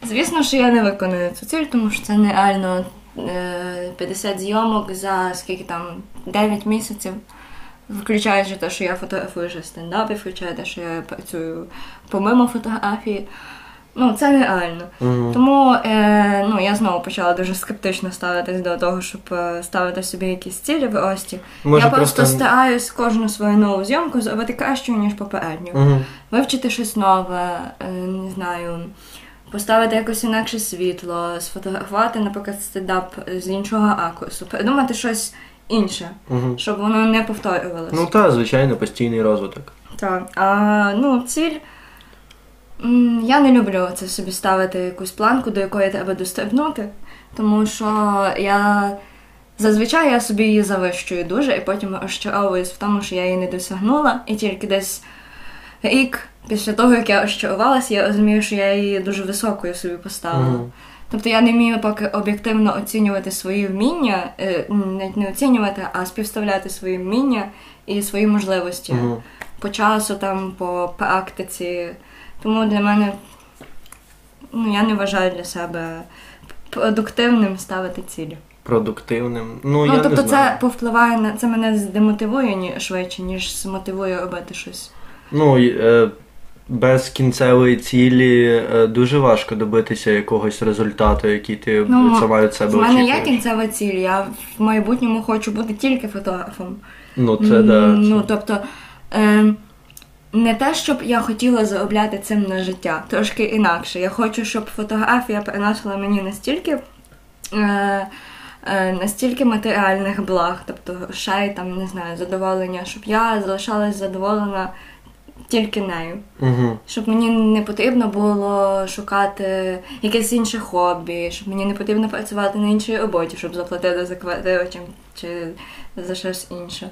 Звісно, що я не виконую цю ціль, тому що це нереально е, 50 зйомок за скільки там 9 місяців. Включаючи те, що я фотографую вже стендапи, включаючи те, що я працюю помимо фотографії. Ну, це нереально. Мгм. Тому е, ну, я знову почала дуже скептично ставитись до того, щоб е, ставити собі якісь цілі в рості. Може, я просто, просто- стараюсь кожну свою нову зйомку зробити кращою, ніж попередню. Мгм. Вивчити щось нове, е, не знаю, поставити якось інакше світло, сфотографувати, наприклад, стендап з іншого ракурсу, придумати щось інше, Мгм. щоб воно не повторювалося. Ну так, звичайно, постійний розвиток. Так. А, ну, ціль. Я не люблю це собі ставити якусь планку, до якої треба дострибнути, тому що я зазвичай я собі її завищую дуже, і потім розчаровуюсь в тому, що я її не досягнула, і тільки десь рік після того, як я розчарувалася, я розумію, що я її дуже високою собі поставила. Мгм. Тобто я не вмію поки об'єктивно оцінювати свої вміння, е, навіть не оцінювати, а співставляти свої вміння і свої можливості Мгм. по часу, там, по практиці. Тому для мене ну, я не вважаю для себе продуктивним ставити цілі. Продуктивним. Ну, Ну, я тобто, не це повпливає на це мене здемотивує ні, швидше, ніж змотивує робити щось. Ну, е, без кінцевої цілі е, дуже важко добитися якогось результату, який ти Ну, сама від себе В мене є кінцева ціль. Я в майбутньому хочу бути тільки фотографом. Ну, це да. Ну, тобто, е, не те, щоб я хотіла заробляти цим на життя, трошки інакше. Я хочу, щоб фотографія приносила мені настільки е, е, настільки матеріальних благ, тобто грошей, там, не знаю, задоволення, щоб я залишалась задоволена тільки нею. Угу. Щоб мені не потрібно було шукати якесь інше хобі, щоб мені не потрібно працювати на іншій роботі, щоб заплатити за квартиру чи, чи за щось інше.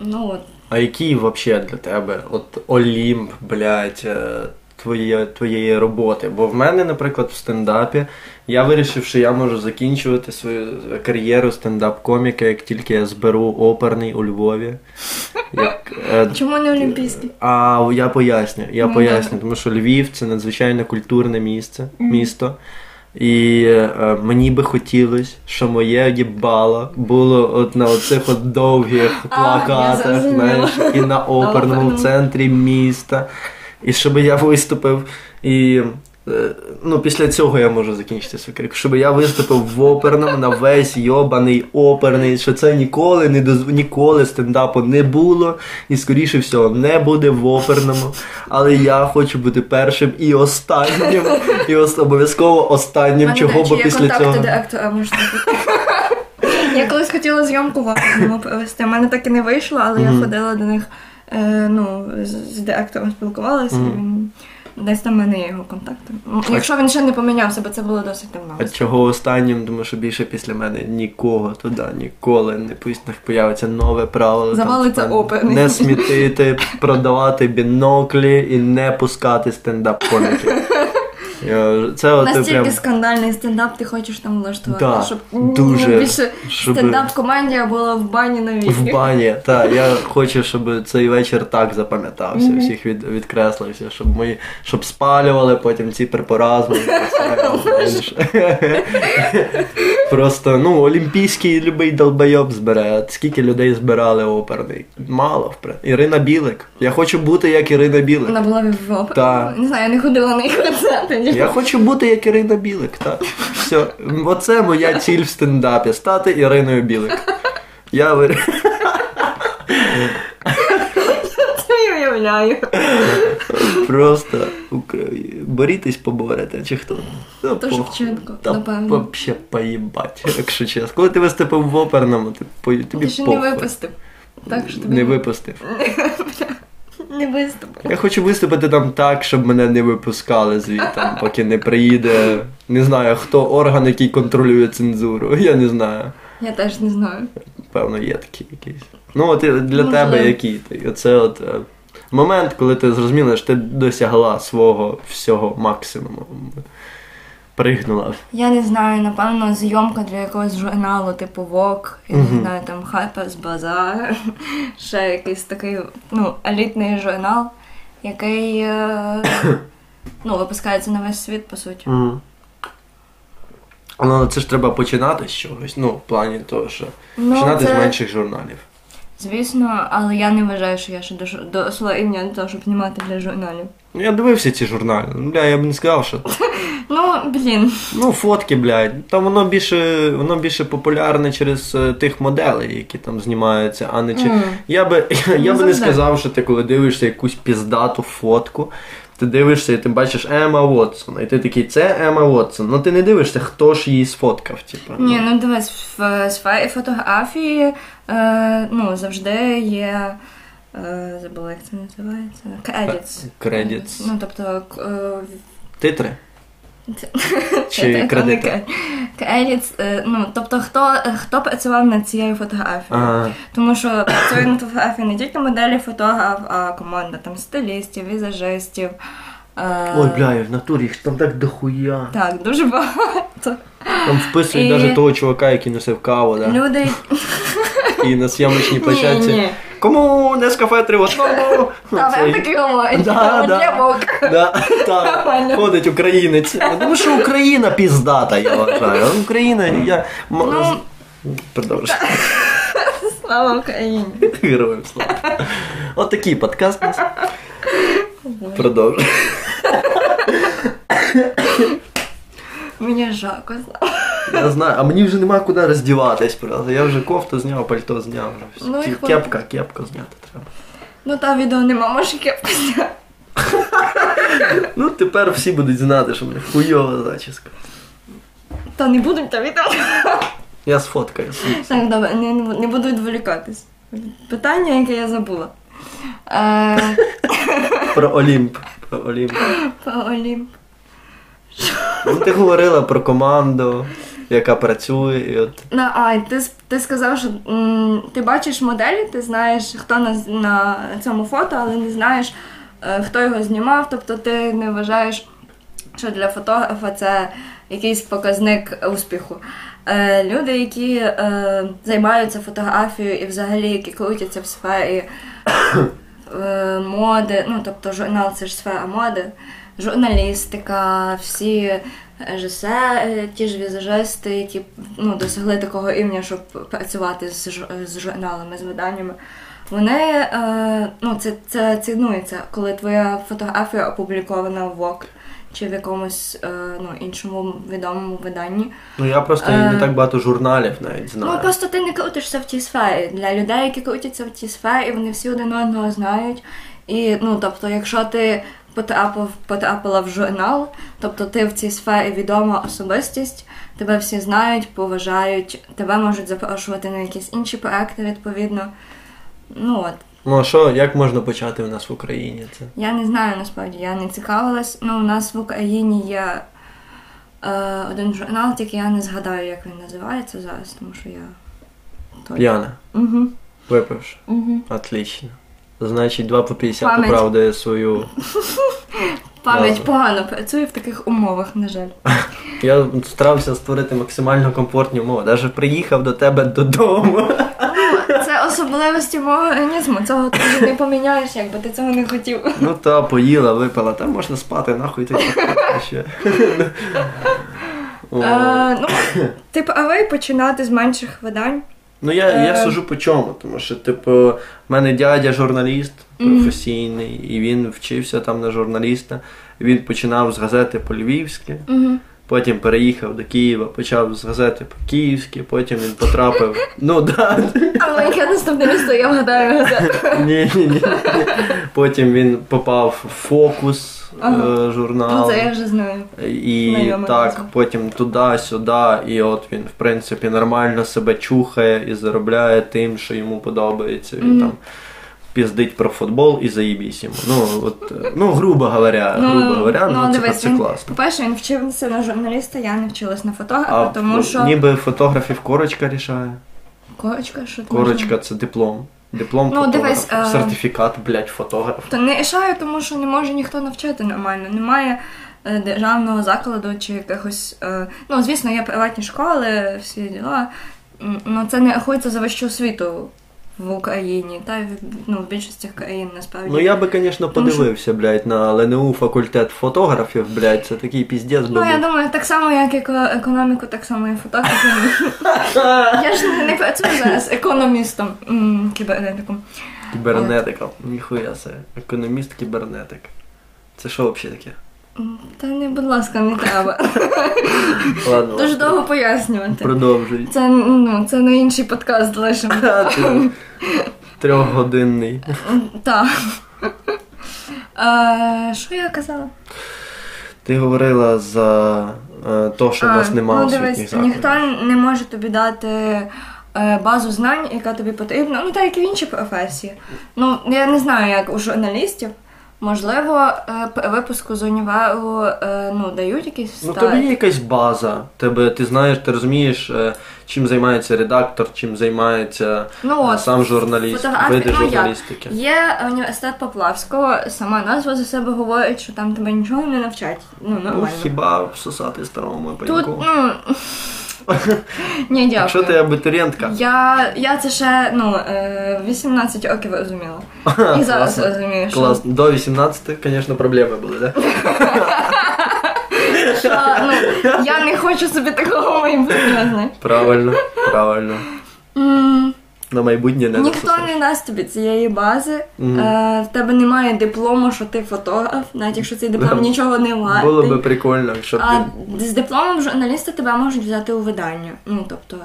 Ну от. А який взагалі для тебе от Олімп, блядь, е, твоє, твоєї роботи? Бо в мене, наприклад, в стендапі я вирішив, що я можу закінчувати свою кар'єру стендап-коміка, як тільки я зберу оперний у Львові. Як, е, Чому не олімпійський? А я поясню, я Ну, поясню, тому що Львів це надзвичайно культурне місце, місто. І е, мені би хотілося, що моє їбало було от на оцих от довгих плакатах, знаєш, і на оперному. центрі міста. І щоб я виступив і. Е, Ну, після цього я можу закінчити свою кар'єру. Щоб я виступив в оперному на весь йобаний оперний, що це ніколи не доз... ніколи стендапу не було, і скоріше всього не буде в оперному. Але я хочу бути першим і останнім, і ос- обов'язково останнім, Мене, чого, бо після цього. директора можна. Я колись хотіла зйомку в Африку провести. У мене так і не вийшло, але я ходила до них, е, ну, з, з директором спілкувалася. він- Десь там в мене є його контакти. Якщо він ще не помінявся, бо це було досить давно. А чого останнім, тому що більше після мене нікого туди ніколи не пусть появиться нове правило. Завалиться типа. Не смітити, продавати біноклі і не пускати стендап-коміків. Я- <laughs> Це Настільки прям скандальний стендап ти хочеш там влаштувати, Да, щоб дуже, більше щоб- стендап-командія була в бані на в бані. Так, я хочу, щоб цей вечір так запам'ятався, Мгм. всіх від, відкреслився, щоб ми щоб спалювали потім ці препаразми. <laughs> Просто ну, олімпійський любий долбойоб збере. Скільки людей збирали оперний? Мало, в принципі. Ірина Білик. Я хочу бути як Ірина Білик. Вона була в опері. Так. Не знаю, я не ходила на їх концерти. Я хочу бути як Ірина Білик, так. Все. Оце моя ціль в стендапі стати Іриною Білик. Я вир... Уявляю. Просто борітесь, поборете, чи хто? Та То. Шевченко, Та напевно. вообще поїбать, якщо чесно. Коли ти виступив в оперному, ти, тобі Ти ще не випустив. Так що тобі Не випустив. <laughs> не виступив. Я хочу виступити там так, щоб мене не випускали звідти, поки не приїде. Не знаю, хто орган, який контролює цензуру. Я не знаю. Я теж не знаю. Певно, є такі якісь. Ну, от для Можливо. тебе які? Оце от е, момент, коли ти зрозуміла, що ти досягла свого всього максимуму. Пригнула. Я не знаю, напевно, зйомка для якогось журналу, типу Vogue, я не знаю, там Harper's Bazaar, <laughs> ще якийсь такий ну, елітний журнал, який е, <coughs> ну, випускається на весь світ, по суті. Угу. Ну, це ж треба починати з чогось. Ну, в плані того, що Ну, починати це- з менших журналів. Звісно, але я не вважаю, що я ще дос- доросла рівня до того, щоб знімати для журналів. Ну, я дивився ці журнали. Ну, бля, я б не сказав, що. <laughs> Ну, блін. Ну, фотки, блядь. Там воно більше, воно більше популярне через е, тих моделей, які там знімаються, а не чи. Mm. Я би, <laughs> я би не завжди. сказав, що ти коли дивишся якусь піздату фотку, ти дивишся і ти бачиш Ема Вотсон, і ти такий, це Ема Вотсон. Ну ти не дивишся, хто ж її сфоткав, типу. Ні, ну дивись, в сфері фотографії е, ну, завжди є. Е, забула, як це називається. Кредіт. Credits. Ну, тобто, е, Титри? Чи кредити? Credits, е, ну, тобто, хто, хто працював над цією фотографією. А, Тому що працює над фотографією не тільки моделі фотограф, а команда там стилістів, візажистів. е, ой, бля, в натурі їх там так дохуя. Так, дуже багато. Там вписують І- навіть того чувака, який носив каву, да? Люди. і на зйомочній площадці. Ні, ні. Кому не з кафе три в одному? <laughs> Та ви такі. Так, ходить українець. Тому що Україна піздата, я вважаю. Україна, я. Ну. Продовжуй. <laughs> Слава Україні. Героям слава. От такий подкаст. Продовжуй. <laughs> Мені жарко. слава. Я знаю, а мені вже нема куди роздіватись, правда. Я вже кофту зняв, пальто зняв. Ну і Кепка, кепку зняти треба. Ну та відео нема, може кепку зняти. Ну, тепер всі будуть знати, що в мене хуйова зачіска. Та не будуть та відео. Я сфоткаю. Так, добре, не, не буду відволікатись. Питання, яке я забула. Е, Про Олімп. Про Олімп. Про Олімп. Ну, ти говорила про команду, яка працює. І от... На, а, ти, ти сказав, що м, ти бачиш моделі, ти знаєш, хто на, на цьому фото, але не знаєш, е, хто його знімав. Тобто ти не вважаєш, що для фотографа це якийсь показник успіху. Е, люди, які е, займаються фотографією і взагалі які крутяться в сфері е, моди, ну тобто журнал це ж сфера моди, журналістика, всі режисери, ті ж візажисти, які ну, досягли такого рівня, щоб працювати з, з журналами, з виданнями. Вони е, ну, це, це цінується, коли твоя фотографія опублікована в Vogue чи в якомусь е, ну, іншому відомому виданні. Ну я просто Е. не так багато журналів навіть знаю. Ну просто ти не крутишся в тій сфері. Для людей, які крутяться в тій сфері, вони всі один одного знають. І ну, тобто, якщо ти потрапив, потрапила в журнал, тобто ти в цій сфері відома особистість, тебе всі знають, поважають, тебе можуть запрошувати на якісь інші проекти, відповідно. Ну от. Ну а що, як можна почати в нас в Україні це? Я не знаю насправді, я не цікавилась. Ну, у нас в Україні є е, один журнал, тільки я не згадаю, як він називається зараз, тому що я. П'яна. Угу. Випивши. Угу. Отлично. Значить, 2 по 50 Пам'ять. оправдує свою. <laughs> Пам'ять погано працює в таких умовах, на жаль. <laughs> Я старався створити максимально комфортні умови. Навіть приїхав до тебе додому. Це особливості мого організму. Цього ти не поміняєш, якби ти цього не хотів. <laughs> Ну та поїла, випила, там можна спати, нахуй ти ще. Е, ну, ти правий починати з менших видань. Ну я, я Е. сужу по чому, тому що, типу, в мене дядя журналіст професійний, і він вчився там на журналіста. Він починав з газети по-львівськи, потім переїхав до Києва, почав з газети по-київськи, потім він потрапив. Ну да. Але яке наступне місто, я вгадаю газету. Ні, ні, ні. Потім він попав в фокус Ага. е, журнал. Ну, це я вже знаю. І Знайома так, назва. потім туди-сюди, і от він, в принципі, нормально себе чухає і заробляє тим, що йому подобається. Він Мгм. там піздить про футбол і заїбісь йому. Ну, от, е, ну грубо говоря, грубо говоря, ну, це, дивись, це він, класно. По-перше, він вчився на журналіста, я не вчилась на фотографа, А тому ну, що. ніби фотографів корочка рішає. Корочка, що Корочка це диплом. Диплом Ну, дивись, е, Сертифікат, блядь, фотограф. Та не рішаю, тому що не може ніхто навчати нормально. Немає е, державного закладу чи якихось. Е, ну, звісно, є приватні школи, всі діла. Ну, це не рахується за вищу освіту в Україні, та й в- ну, в більшості країн насправді. Ну я би, звісно, подивився, блядь, на ЛНУ факультет фотографів, блядь, це такий піздець Ну, я думаю, так само, як і економіку, так само і фотографію. <laughs> я ж не, не працюю зараз економістом, кібернетиком. Кібернетика. Ніхуя це. Економіст кібернетик. Це що взагалі таке? Та не, будь ласка, не треба. Ладно. Дуже довго пояснювати. Продовжуй. Це, ну, це на інший подкаст лишимо. Трьохгодинний. Так. Що я казала? Ти говорила за е, то, що в нас немає ну, дивись, ніхто не може тобі дати е, базу знань, яка тобі потрібна. Ну, так як і в інші професії. Ну, я не знаю, як у журналістів. Можливо, е, випуску з універу е, ну, дають якісь Ну тобі є якась база. Тебе ти знаєш, ти розумієш, е, чим займається редактор, чим займається Ну, от, сам журналіст, види ну, як? журналістики. Є університет Поплавського, сама назва за себе говорить, що там тебе нічого не навчать. Ну, Ну, хіба всосати старому Тут, ну. <laughs> Ні, дякую. Якщо ти абітурієнтка, Я, я це ще ну, е, 18 років розуміла. І зараз Класно. розумію, що, клас. До 18, звісно, проблеми були, так? <laughs> що ну, я не хочу собі такого майбутнього, знаєш. Правильно, правильно. На майбутнє не Ніхто не дасть тобі цієї бази. Мгм. Е, в тебе немає диплому, що ти фотограф, навіть якщо цей диплом нічого не вартий. Було би прикольно, щоб А ти... з дипломом журналіста тебе можуть взяти у видання. Ну, тобто,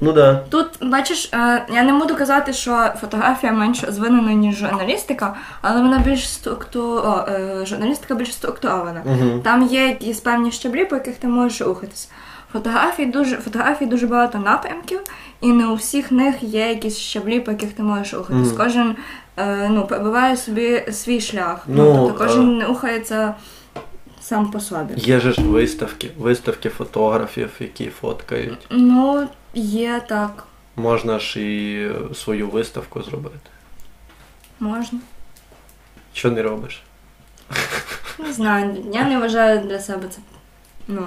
Ну да. Тут, бачиш, е, я не буду казати, що фотографія менш розвинена, ніж журналістика, але вона більш структу... О, е, журналістика більш структурована. Угу. Там є якісь певні щаблі, по яких ти можеш рухатись. Фотографій дуже, фотографій дуже багато напрямків, і не у всіх них є якісь щаблі, по яких ти можеш рухатись. Мгм. Кожен е, ну, пробиває собі свій шлях. Ну, тобто кожен не рухається сам по собі. Є же ж виставки, виставки фотографів, які фоткають. Ну, є так, Можна ж і свою виставку зробити. можна. Що не робиш? Не знаю, я не вважаю для себе це. Ну,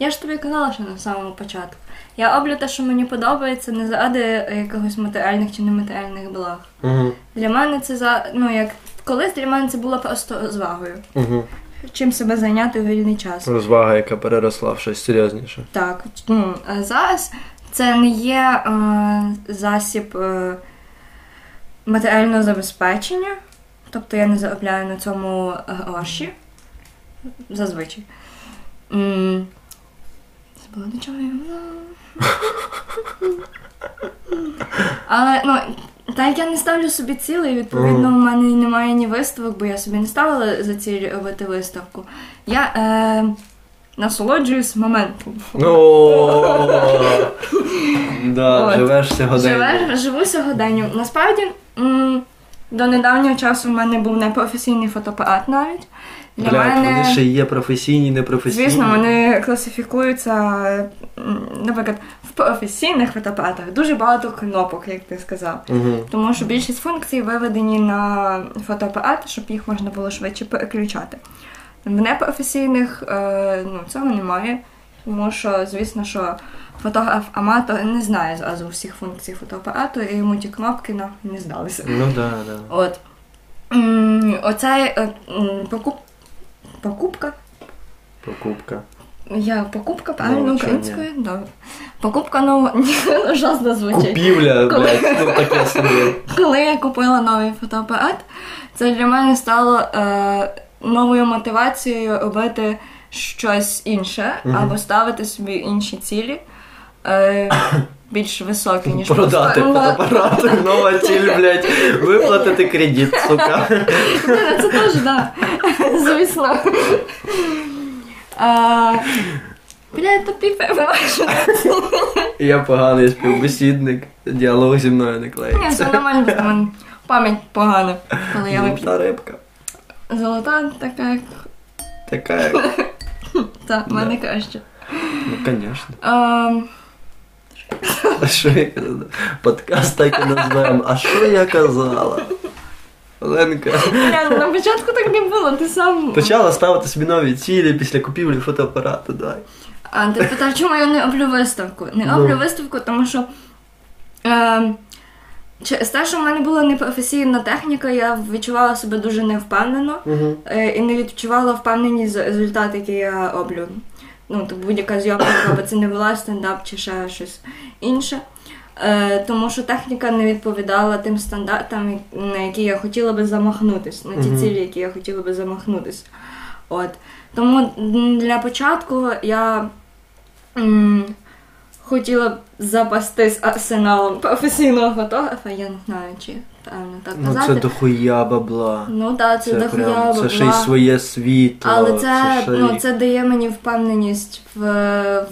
я ж тобі казала, що на самому початку. Я роблю те, що мені подобається, не заради якихось матеріальних чи нематеріальних благ. Угу. Для мене це за ну як колись для мене це було просто розвагою. Угу. Чим себе зайняти в вільний час. Розвага, яка переросла в щось серйозніше. Так, ну а зараз це не є е, засіб е, матеріального забезпечення, тобто я не заробляю на цьому гроші. Зазвичай. М, Забула до чого. Але ну, так я не ставлю собі цілей, відповідно, в мене немає ні виставок, бо я собі не ставила за ціль робити виставку. Я е, насолоджуюсь моментом. Ну <laughs> да, живеш сьогодення. Живу сьогоденню. Насправді, до недавнього часу в мене був непрофесійний фотоапарат навіть. Для Блядь, мене, вони ще є професійні, непрофесійні. звісно, вони класифікуються, наприклад, в професійних фотоапаратах дуже багато кнопок, як ти сказав. Угу. Тому що більшість функцій виведені на фотоапарат, щоб їх можна було швидше переключати. В непрофесійних е, ну, цього немає, тому що, звісно, що фотограф-аматор не знає зразу всіх функцій фотоапарату, і йому ті кнопки нахуй не здалися. Ну да, да. От. Оцей е, покуп... покупка. Покупка. Я покупка, правильно українською? да. Покупка нового <laughs> ужасно звучить. Купівля, блядь, ну таке собі. Коли я купила новий фотоапарат, це для мене стало е, новою мотивацією робити щось інше або ставити собі інші цілі. Е, більш високі, ніж Продати фотоапарат, нова ціль, блядь, виплатити кредит, сука. Це теж, так. Звісно. А, Блядь, то перебиваєш. Я поганий співбесідник, діалог зі мною не Ні, клеїться. все нормально, в мене пам'ять погана, коли я вип'ю. Золота рибка. Золота така, як Така, як... та, в мене краще. Ну, звісно. Ем, А що я казала? Подкаст так і назвемо. А що я казала? Оленка. Ну на початку так не було, ти сам. Почала ставити собі нові цілі після купівлі фотоапарату, дай. А ти питав, чому я не роблю виставку? Не Ну. роблю виставку, тому що. Е, через те, що в мене була непрофесійна техніка, я відчувала себе дуже невпевнено е, і не відчувала впевненість результат, який я роблю. Ну, то будь-яка зйомка, це не була стендап чи ще щось інше. Е, тому що техніка не відповідала тим стандартам, на які я хотіла би замахнутися, на ті цілі, які я хотіла би замахнутись. От. Тому для початку я м, хотіла б запастись арсеналом професійного фотографа, я не знаю, чи правильно так Ну це дохуя бабла. Ну так, це, Це дохуя прям, це ще й своє світло. Але це, ще й- ну, це дає мені впевненість в,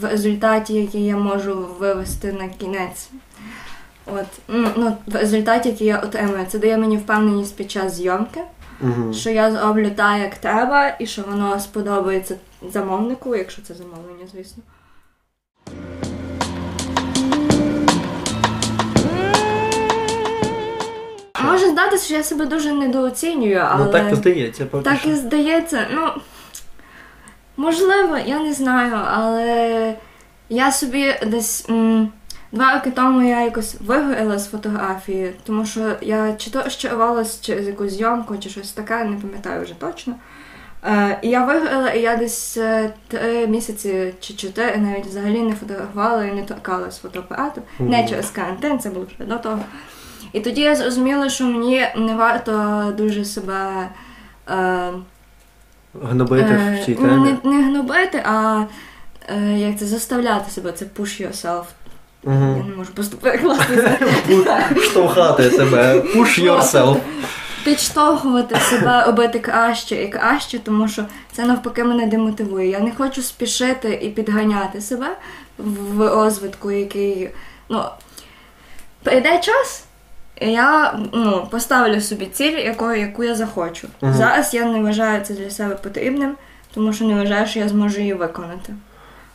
в результаті, який я можу вивести на кінець. От, ну, ну, в результаті, який я отримую, це дає мені впевненість під час зйомки, Мгм. що я зроблю так, як треба, і що воно сподобається замовнику, якщо це замовлення, звісно. Може здатися, що я себе дуже недооцінюю, але. Ну так і здається, поки Так що. і здається, ну можливо, я не знаю, але я собі десь м, два роки тому я якось вигоріла з фотографії, тому що я чи то щарувалась через якусь зйомку, чи щось таке, не пам'ятаю вже точно. Е, і я вигоріла, і я десь е, три місяці чи чотири навіть взагалі не фотографувала і не торкалась фотоапарату. Не через карантин, це було вже до того. І тоді я зрозуміла, що мені не варто дуже себе. Е, Гнобити Е, в цій ну, темі. Не, не гнобити, а е, як це заставляти себе, це push yourself. Я Угу. не можу просто перекласти. Штовхати себе. Push yourself. підштовхувати себе, робити краще і краще, тому що це навпаки мене демотивує. Я не хочу спішити і підганяти себе в розвитку, який ну прийде час. Я ну, поставлю собі ціль, яку, яку я захочу. Мгм. Зараз я не вважаю це для себе потрібним, тому що не вважаю, що я зможу її виконати.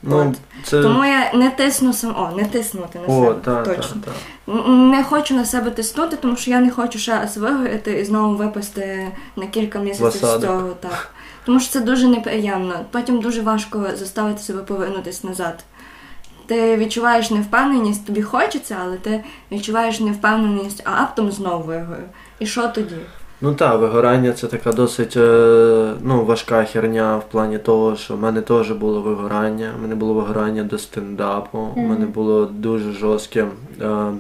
Ну, От. це... Тому я не тисну сам. О, не тиснути на О, себе. так, точно. так. Н- Не хочу на себе тиснути, тому що я не хочу ще раз вигоріти і знову випасти на кілька місяців з цього. Так. Тому що це дуже неприємно. Потім дуже важко заставити себе повернутися назад. Ти відчуваєш невпевненість, тобі хочеться, але ти відчуваєш невпевненість, а раптом знову вигорю. І що тоді? Ну так, вигорання це така досить е, ну, важка херня в плані того, що в мене теж було вигорання. У мене було вигорання до стендапу. У мене було дуже жорстке. Е,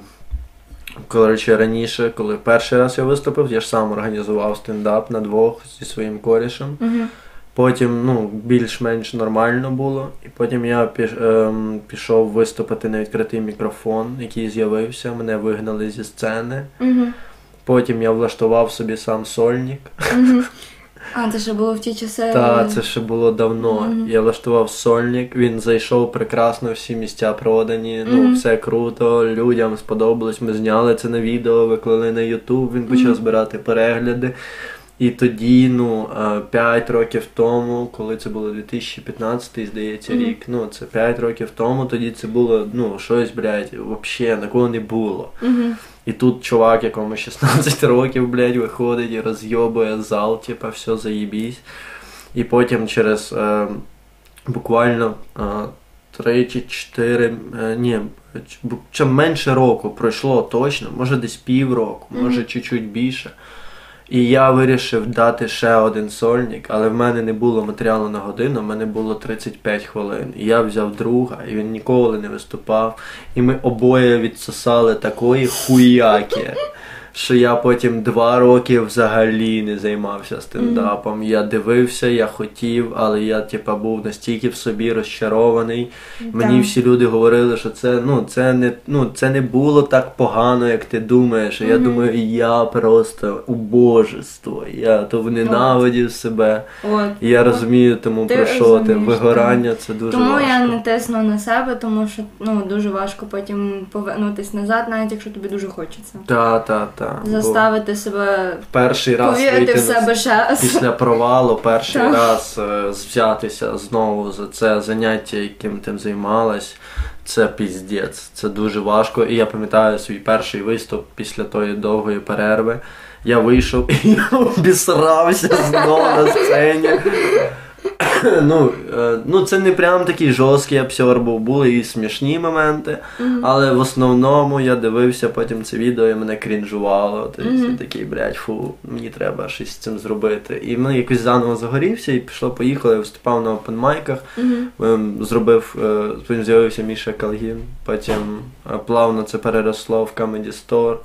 коротше, раніше, коли перший раз я виступив, я ж сам організував стендап на двох зі своїм корішем. Угу. Потім ну, більш-менш нормально було. І потім я піш, ем, пішов виступити на відкритий мікрофон, який з'явився. Мене вигнали зі сцени. Угу. Потім я влаштував собі сам сольник. Угу. <laughs> А, це ще було в ті часи. Та це ще було давно. Мгм. Я влаштував сольник, він зайшов прекрасно, всі місця продані. Ну, Мгм. все круто, людям сподобалось. Ми зняли це на відео, виклали на Ютуб, він почав Мгм. збирати перегляди. І тоді, ну, 5 років тому, коли це було 2015, здається, рік. Ну, це 5 років тому, тоді це було, ну, щось, блядь, взагалі такого не було. Угу. І тут чувак, якому 16 років, блядь, виходить і розйобує зал, типа, все заєбісь. І потім через е, буквально е, 3 чи 4, е, ні, чим менше року пройшло точно, може десь півроку, може Мгм. чуть-чуть більше. І я вирішив дати ще один сольник, але в мене не було матеріалу на годину, в мене було 35 хвилин. І я взяв друга, і він ніколи не виступав. І ми обоє відсосали такої хуяки, що я потім два роки взагалі не займався стендапом. Я дивився, я хотів, але я типа був настільки в собі розчарований. Мені всі люди говорили, що це ну це не ну це не було так погано, як ти думаєш. І Я думаю, я просто убожество. Я то ненавидів себе. От. Я розумію, тому Ти про що ти вигорання це дуже Тому важко. я не тисну на себе, тому що ну дуже важко потім повернутися назад, навіть якщо тобі дуже хочеться. Та, та, та. Бо Заставити себе перший раз повірити вийти в себе ще після провалу перший Так. раз е, взятися знову за це заняття, яким ти займалась. Це піздець, це дуже важко. І я пам'ятаю свій перший виступ після тої довгої перерви. Я вийшов <laughs> і обісрався знову на сцені. <coughs> ну, е, ну, це не прям такий жорсткий абсьор був, були і смішні моменти, але в основному я дивився потім це відео і мене крінжувало. Тобто Мгм. я такий, блядь, фу, мені треба щось з цим зробити. І мене якось заново загорівся і пішло, поїхало, я виступав на опенмайках. Ем, Зробив, е, потім з'явився Міша Калгін, потім е, плавно це переросло в Comedy Store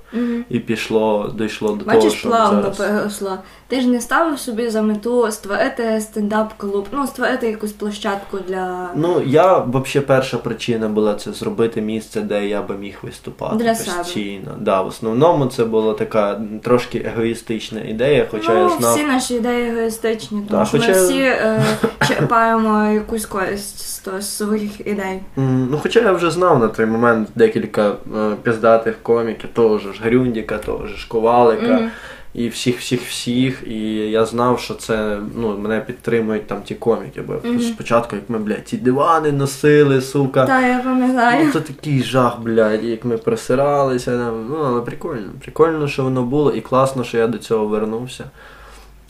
і пішло, дійшло до того, Бачиш, що плавно зараз. переросло. Ти ж не ставив собі за мету створити стендап-клуб, ну створити якусь площадку для. Ну, я взагалі перша причина була це зробити місце, де я би міг виступати Для себе. Да, в основному це була така трошки егоїстична ідея, хоча ну, я знав. всі наші ідеї егоїстичні, тому Да, що хоча- ми всі е, черпаємо якусь користь з того- своїх ідей. Ну, хоча я вже знав на той момент декілька е, піздатих коміків, того ж Грюндіка, того ж Ковалика. Мгм. І всіх, всіх, всіх, і я знав, що це ну мене підтримують там ті коміки. Бо Мгм. спочатку, як ми, блядь, ті дивани носили, сука. Та я пам'ятаю. Ну, це такий жах, блядь, як ми просиралися. там, Ну, але прикольно. Прикольно, що воно було, і класно, що я до цього вернувся.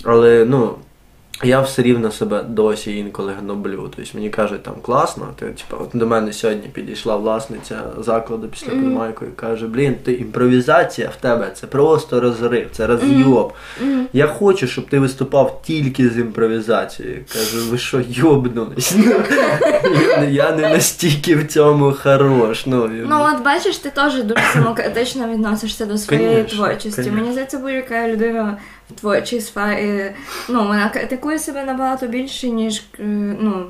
Але, ну, я все рівно себе досі інколи гноблю. Тобто мені кажуть, там класно. Ти, типу, от до мене сьогодні підійшла власниця закладу після mm. і каже: Блін, ти імпровізація в тебе це просто розрив, це розйоб. Мгм. Я хочу, щоб ти виступав тільки з імпровізацією. Кажу, ви що, йобнулись? я, не- настільки в цьому хорош. Ну, Ну от бачиш, ти теж дуже самокритично відносишся до своєї творчості. Мені здається, будь-яка людина творчій сфері, ну вона критикує себе набагато більше, ніж е, ну.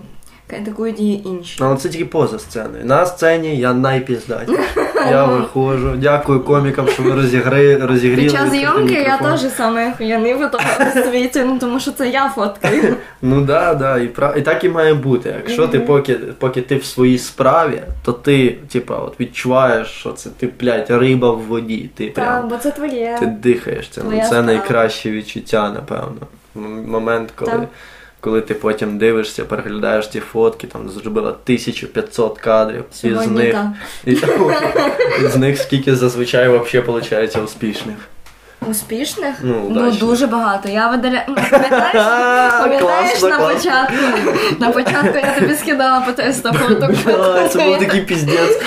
Критикують її інші. Але це тільки поза сценою. На сцені я найпіздатіший. <laughs> Я виходжу. Дякую комікам, що ви розігри, розігріли. Під час зйомки я теж саме охуєнний фотограф у світі, ну тому що це я фоткаю. <laughs> Ну да, да, і прав... і так і має бути. Якщо ти поки, поки ти в своїй справі, то ти, типа, от відчуваєш, що це ти, блядь, риба в воді. Ти Так, прям бо це твоє. ти дихаєш це. Ну, це найкраще відчуття, напевно. Момент, коли. Коли ти потім дивишся, переглядаєш ті фотки, там зробила 1500 кадрів, і з них, <laughs> і з них скільки зазвичай взагалі виходить успішних. Успішних? Ну, Ну, дуже багато. Я видаля... ну, пам'ятаєш, <laughs> пам'ятаєш на початку? На початку я тобі скидала по 300 фоток. <laughs> Да, це був такий піздець.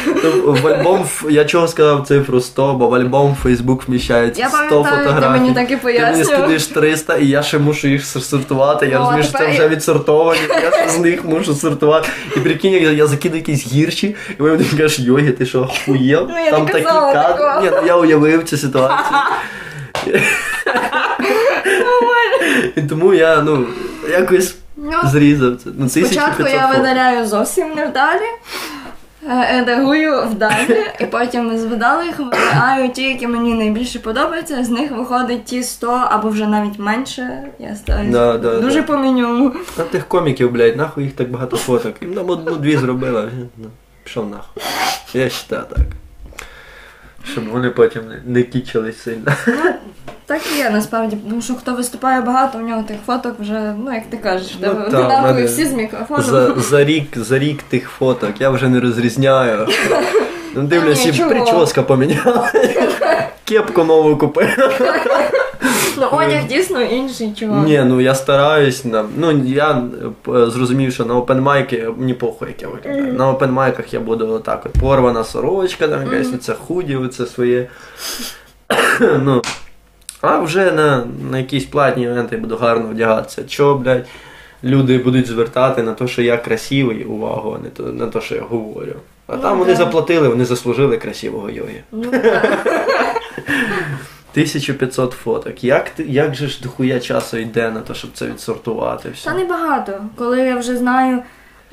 В альбом я чого сказав цифру 100, бо в альбом Facebook вміщається Я 100 пам'ятаю, ти фотографій. мені так і Ти мені пояснював. скидаєш 300, і я ще мушу їх сортувати. Я розумію, що це вже відсортовані, я ще з них мушу сортувати. І прикинь, як я, закидаю якісь гірші, і мені кажеш, Йогі, ти що, хуєв? Ну, Там такі кадри. ну я уявив цю ситуацію. <laughs> І тому я, ну, якось Ну, зрізав це. Ну, Спочатку я видаляю зовсім невдалі, е, редагую вдалі, і потім з вдалих вибираю ті, які мені найбільше подобаються. З них виходить ті 100 або вже навіть менше. Я стараюсь Да, да, дуже да. по меню. А тих коміків, блядь, нахуй їх так багато фоток. Їм нам одну-дві зробила. Ну, Пішов нахуй. Я вважаю так. Щоб вони потім не, кічились сильно. Так і є насправді, тому що хто виступає багато, у нього тих фоток вже, ну як ти кажеш, Ну, ну, та, мене всі з мікрофоном. За, за, рік, за рік тих фоток я вже не розрізняю. Ну, дивлюсь, і прическа поміняла. Кепку нову купив. Ну, одяг дійсно інший чувак. Ні, ну я стараюсь на. Ну я е, зрозумів, що на опенмайки мені похуй, як я виглядаю. На опенмайках я буду отак от порвана сорочка, там якась оце худі, оце своє. <coughs> ну. А вже на, на якісь платні івенти буду гарно вдягатися. Чо, блядь, люди будуть звертати на те, що я красивий увагу, а не то, на те, що я говорю. А Ну, там вони заплатили, вони заслужили красивого йоги. Ну. <laughs> 1500 фоток. Як, ти, як же ж дохуя часу йде на те, щоб це відсортувати? Все? Та небагато. Коли я вже знаю.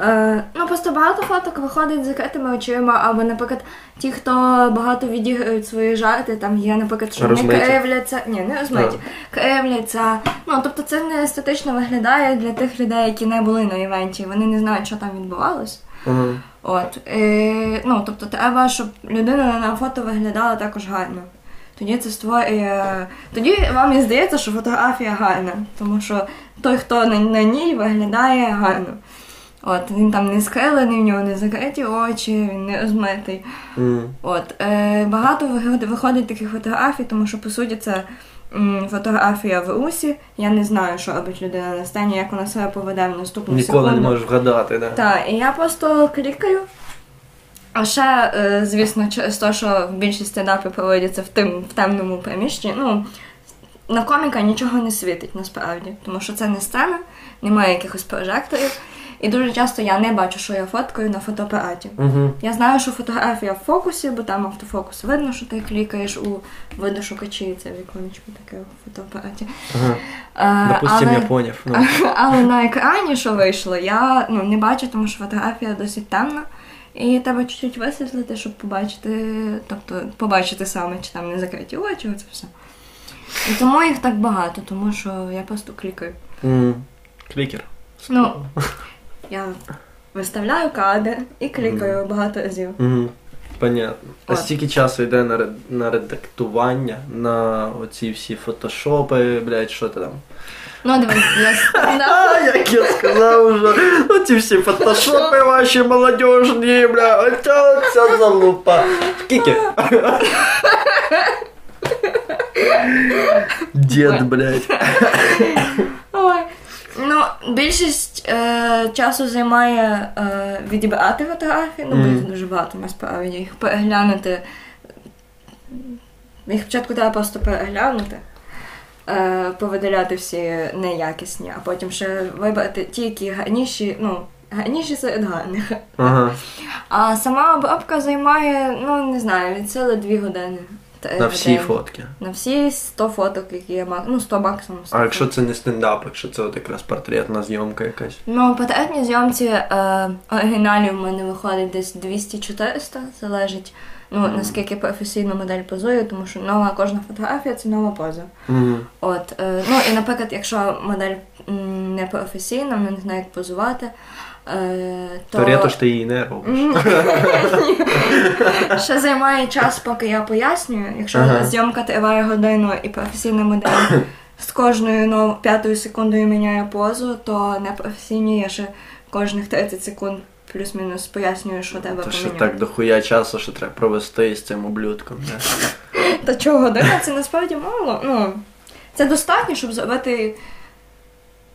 Е, ну, просто багато фоток виходить з закритими очима, або, наприклад, ті, хто багато відіграють свої жарти, там є, наприклад, що вони Розмиті. кривляться. Ні, не розмиті. Кривляться. Ну, тобто це не естетично виглядає для тих людей, які не були на івенті, вони не знають, що там відбувалось. Ага. От. Е, ну, тобто, треба, щоб людина на фото виглядала також гарно. Тоді це створює. Тоді вам і здається, що фотографія гарна, тому що той, хто на, на ній виглядає гарно. От, він там не скрилений, в нього не закриті очі, він не розмитий. М. От, е, багато виходить таких фотографій, тому що по суті це м, фотографія в русі. Я не знаю, що робить людина на сцені, як вона себе поведе в наступну Ніколи секунду. не можеш вгадати, да. Так, і я просто клікаю. А ще, е, звісно, через те, що більшість стендапів проводяться в, тим, в темному приміщенні. Ну, на коміка нічого не світить насправді, тому що це не сцена, немає якихось прожекторів. І дуже часто я не бачу, що я фоткаю на фотоапараті. Угу. Я знаю, що фотографія в фокусі, бо там автофокус видно, що ти клікаєш у видошукачі, це віконечко таке у фотоапараті. Допустим, але- я поняв. Ну. <laughs> але на екрані, що вийшло, я ну, не бачу, тому що фотографія досить темна. І треба чуть-чуть висвітлити, щоб побачити, тобто побачити саме, чи там не закриті очі, оце все. І тому їх так багато, тому що я просто клікаю. Mm. Клікер. Ну, я виставляю кадр і клікаю багато разів. Угу. Понятно. А От. стільки часу йде на, ре- на редактування, на оці всі фотошопи, блядь, що ти там. Ну, дивись, я <laughs> А, да. як я сказав уже, оці всі фотошопи ваші молодіжні, бля, оця оця залупа. Скільки? <laughs> Дід, блядь. Ой. Ну, більшість е, часу займає е, відібрати фотографії, ну, бо Мгм. їх дуже багато насправді, їх переглянути. Їх спочатку треба просто переглянути, е, повидаляти всі неякісні, а потім ще вибрати ті, які гарніші, ну, гарніші серед гарних. Ага. А сама обробка займає, ну, не знаю, від сили дві години. На всі фотки. На всі 100 фоток, які я маю. Ну, 100 максимум. 100 А якщо це не стендап, якщо це от якраз портретна зйомка якась. Ну, по портретній зйомці е, оригіналів в мене виходить десь 200-400, залежить, ну, наскільки професійно модель позує, тому що нова кожна фотографія це нова поза. Угу. От, е, ну і наприклад, якщо модель не професійна, вона не знає, як позувати, то, То ретуш ти її не робиш. <laughs> Ще займає час, поки я пояснюю. Якщо Ага. зйомка триває годину і професійна модель <coughs> з кожною нов... п'ятою секундою міняє позу, то непрофесійні я ще кожних 30 секунд плюс-мінус пояснюю, що треба То що так дохуя часу, що треба провести з цим ублюдком. Та чого година це насправді мало. Ну, це достатньо, щоб зробити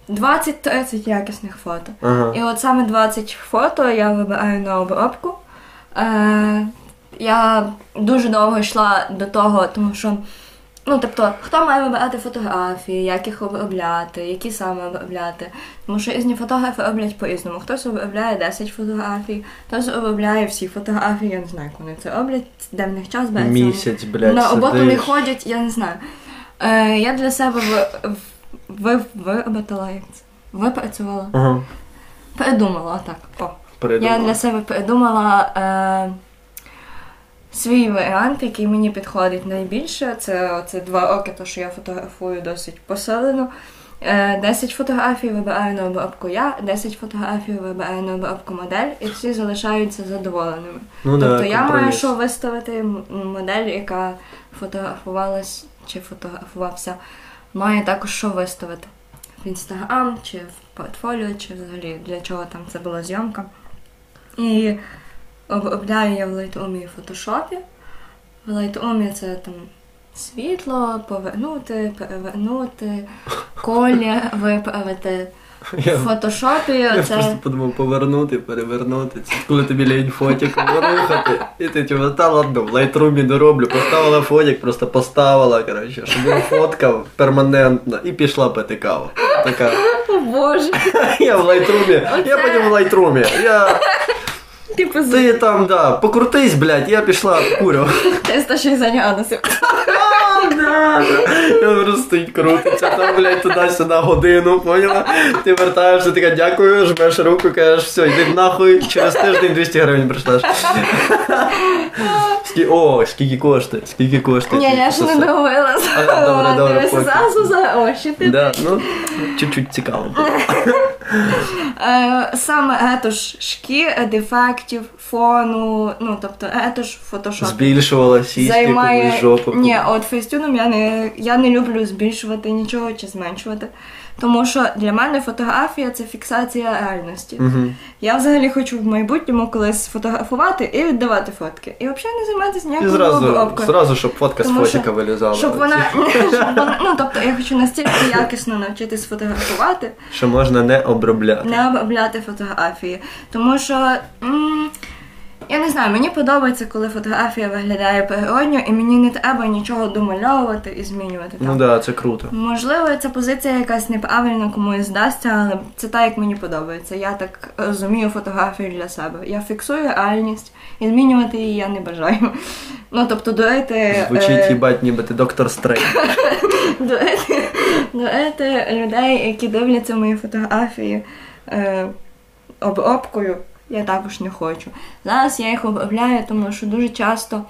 20-30 якісних фото. Ага. І от саме 20 фото я вибираю на обробку. Е, я дуже довго йшла до того, тому що, ну, тобто, хто має вибирати фотографії, як їх обробляти, які саме обробляти. Тому що різні фотографи роблять по-різному. Хтось обробляє 10 фотографій, хтось обробляє всі фотографії, я не знаю, як вони це роблять, де в них час береться. Місяць, блядь, На роботу не ходять, я не знаю. Е, я для себе ви, ви, виробила, як це? Випрацювала. Ага. Придумала, так. О. Передумала. Я для себе придумала е, свій варіант, який мені підходить найбільше. Це, це два роки, то що я фотографую досить посилено. Е, 10 фотографій вибираю на обробку я, 10 фотографій вибираю на обробку модель, і всі залишаються задоволеними. Ну, тобто да, я маю компроміс. що виставити м- модель, яка фотографувалась чи фотографувався, має також що виставити в інстаграм, чи в портфоліо, чи взагалі для чого там це була зйомка. І обробляю я в Lightroom і фотошопі. В Lightroom це там світло, повернути, перевернути, <laughs> колір виправити. Я, В фотошопі я це. просто подумав повернути, перевернути. Це коли тобі лінь фотик ворухати. І ти типу, та ладно, в лайтрумі дороблю. Поставила фотик, просто поставила, коротше, щоб була фотка перманентна і пішла пити каву. Така. О Боже, <laughs> Я в лайтрумі, я потім в лайтрумі. Я. типу Ти там, да, покрутись, блядь, я пішла курю. 360 градусів. Я просто стоїть крутиться, там, блядь, туди-сюди годину, поняла? Ти вертаєшся, така дякую, жмеш руку, кажеш, все, йди нахуй, через тиждень 200 гривень прийшлеш. Скі... О, скільки коштує, скільки коштує. Ні, я ще не дивилася. А, добре, добре, зразу за гроші. Ти Да, ну, чуть-чуть цікаво. <laughs> Е, Саме етож шкір, дефектів, фону, ну тобто етож фотошоп. Збільшувала сіськи, жопу. Ні, от фейстюном я не, я не люблю збільшувати нічого чи зменшувати. Тому що для мене фотографія це фіксація реальності. Угу. Я взагалі хочу в майбутньому колись фотографувати і віддавати фотки. І взагалі не займатися ніякою зразу, обробкою. зразу, щоб фотка з Тому що- фотика вилізала. Щоб вона, <laughs> щоб вона, ну тобто я хочу настільки якісно навчитись фотографувати, Що можна не обробляти. не обробляти фотографії. Тому що м, я не знаю, мені подобається, коли фотографія виглядає природньо, і мені не треба нічого домальовувати і змінювати. Ну там. так, да, це круто. Можливо, ця позиція якась неправильно комусь здасться, але це так, як мені подобається. Я так розумію фотографію для себе. Я фіксую реальність і змінювати її я не бажаю. Ну тобто дурити, Звучить, е, їбать, ніби ти доктор Стрейн. <laughs> дурити, дурити людей, які дивляться мої фотографії е, обробкою. Я також не хочу. Зараз я їх обробляю, тому що дуже часто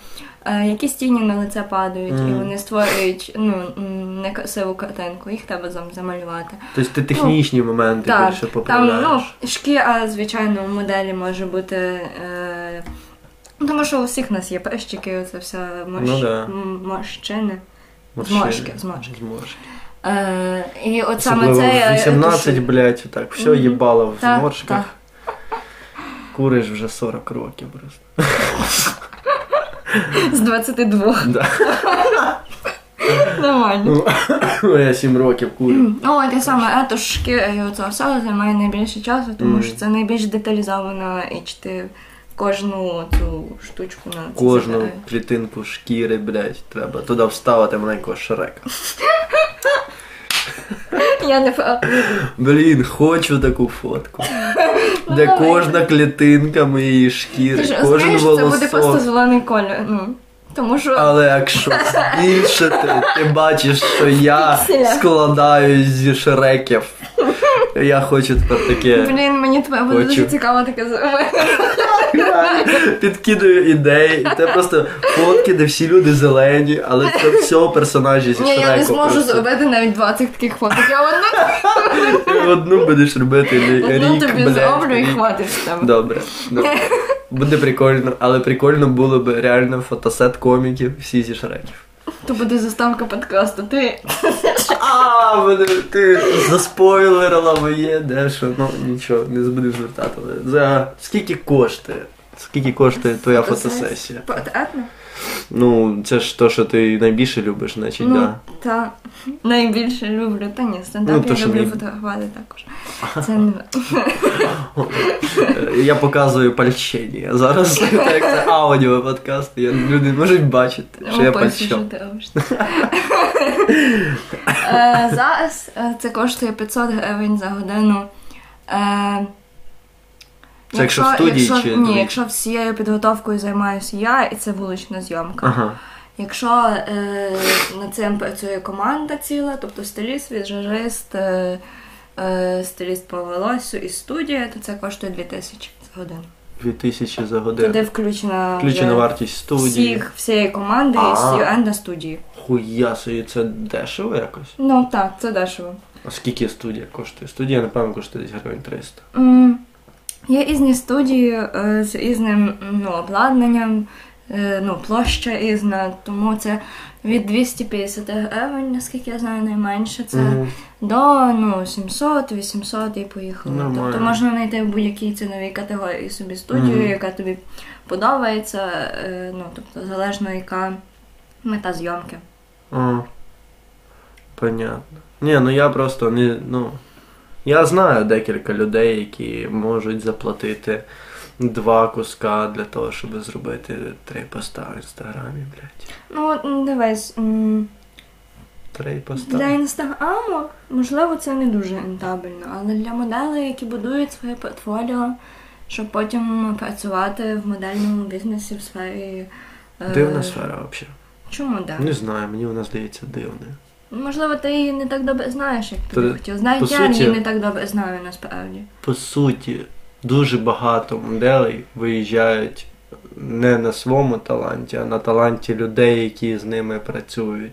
е, якісь тіні на лице падають, і вони створюють ну, м, некрасиву картинку, їх треба зам- замалювати. Тобто ти технічні моменти Так, більше там поправляєш. ну, шкіра, звичайно, у моделі може бути. Е, ну, тому що у всіх нас є прищики, це все морщ... Ну да. м- морщини. Морщини. зморшки, зморшки. Зморшки. Е, і от саме Особливо це. я в 18, тушу. блядь, так, все Мгм. їбало в Так, зморшках. так. Куриш вже 40 років просто. З 22. Да. Нормально. Ну, я 7 років курю. Ну, от я саме етож шкіра і оце все займає найбільше часу, тому що це найбільш деталізовано і чи ти кожну цю штучку на Кожну клітинку шкіри, блядь, треба туди вставити маленького шрека. <laughs> <laughs> Я не Блін, хочу таку фотку. Де кожна клітинка моєї Ти шкіри, ж кожен волосок. це буде просто зелений колір. Ну, Тому що Але якщо збільшити, ти бачиш, що я Пікселя. складаюсь зі шреків. Я хочу тепер таке. блін, мені тебе буде дуже цікаво таке. <laughs> Підкидаю ідеї. Це просто фотки, де всі люди зелені, але це все персонажі зі Ні, я не зможу зробити навіть 20 таких фоток. Я одну, Ти одну будеш робити не одну тобі зроблю і рік. хватить. Добре. добре. <laughs> Буде прикольно, але прикольно було б реально фотосет коміків всі зі шреків. То буде заставка подкасту. Ти А, мене ти заспойлерила моє дещо. Ну нічого, не буду звертати. За скільки коштує? Скільки коштує твоя фотосесія? Поетно? Ну, це ж то, що ти найбільше любиш, значить, Ну, да. та найбільше люблю. Та ні, стендап Ну, то, я люблю фотографувати також. Це не Е, Я показую пальчення. Зараз <laughs> так це аудіо подкаст. Я, люди можуть бачити, що я Описуй, що ти робиш. Е, Зараз е, це коштує 500 гривень за годину. Це якщо в студії якщо, чи ні, якщо всією підготовкою займаюся я, і це вулична зйомка. Ага. Якщо е, над цим працює команда ціла, тобто стиліст, візажист, е, е, стиліст по волосю і студія, то це коштує 2000 за годину. 2000 за Туди годину. включена, Включена вартість студії. всіх, всієї команди і стюенда студії. Хуя собі, це дешево якось. Ну так, це дешево. А скільки студія коштує? Студія, напевно, коштує десь гривень 300. М, Є різні студії е, з різним ну, обладнанням, е, ну, площа різна, тому це від 250 гривень, наскільки я знаю, найменше це Мгм. до ну, 700-800 і поїхали. Нормально. Тобто можна знайти в будь-якій ціновій категорії собі студію, Мгм. яка тобі подобається, е, ну, тобто залежно яка мета зйомки. А, понятно. Ні, ну я просто не. Ну, я знаю декілька людей, які можуть заплатити два куска для того, щоб зробити три поста в інстаграмі, блядь. Ну, дивись. м, Три поста. Для інстаграму, можливо, це не дуже рентабельно, але для моделей, які будують своє портфоліо, щоб потім працювати в модельному бізнесі в сфері. е, Дивна сфера взагалі. Чому так? Не знаю, мені вона здається дивною. Можливо, ти її не так добре знаєш, як ти Та, хотів. Навіть по я суті- її не так добре знаю насправді. По суті, дуже багато моделей виїжджають не на своєму таланті, а на таланті людей, які з ними працюють.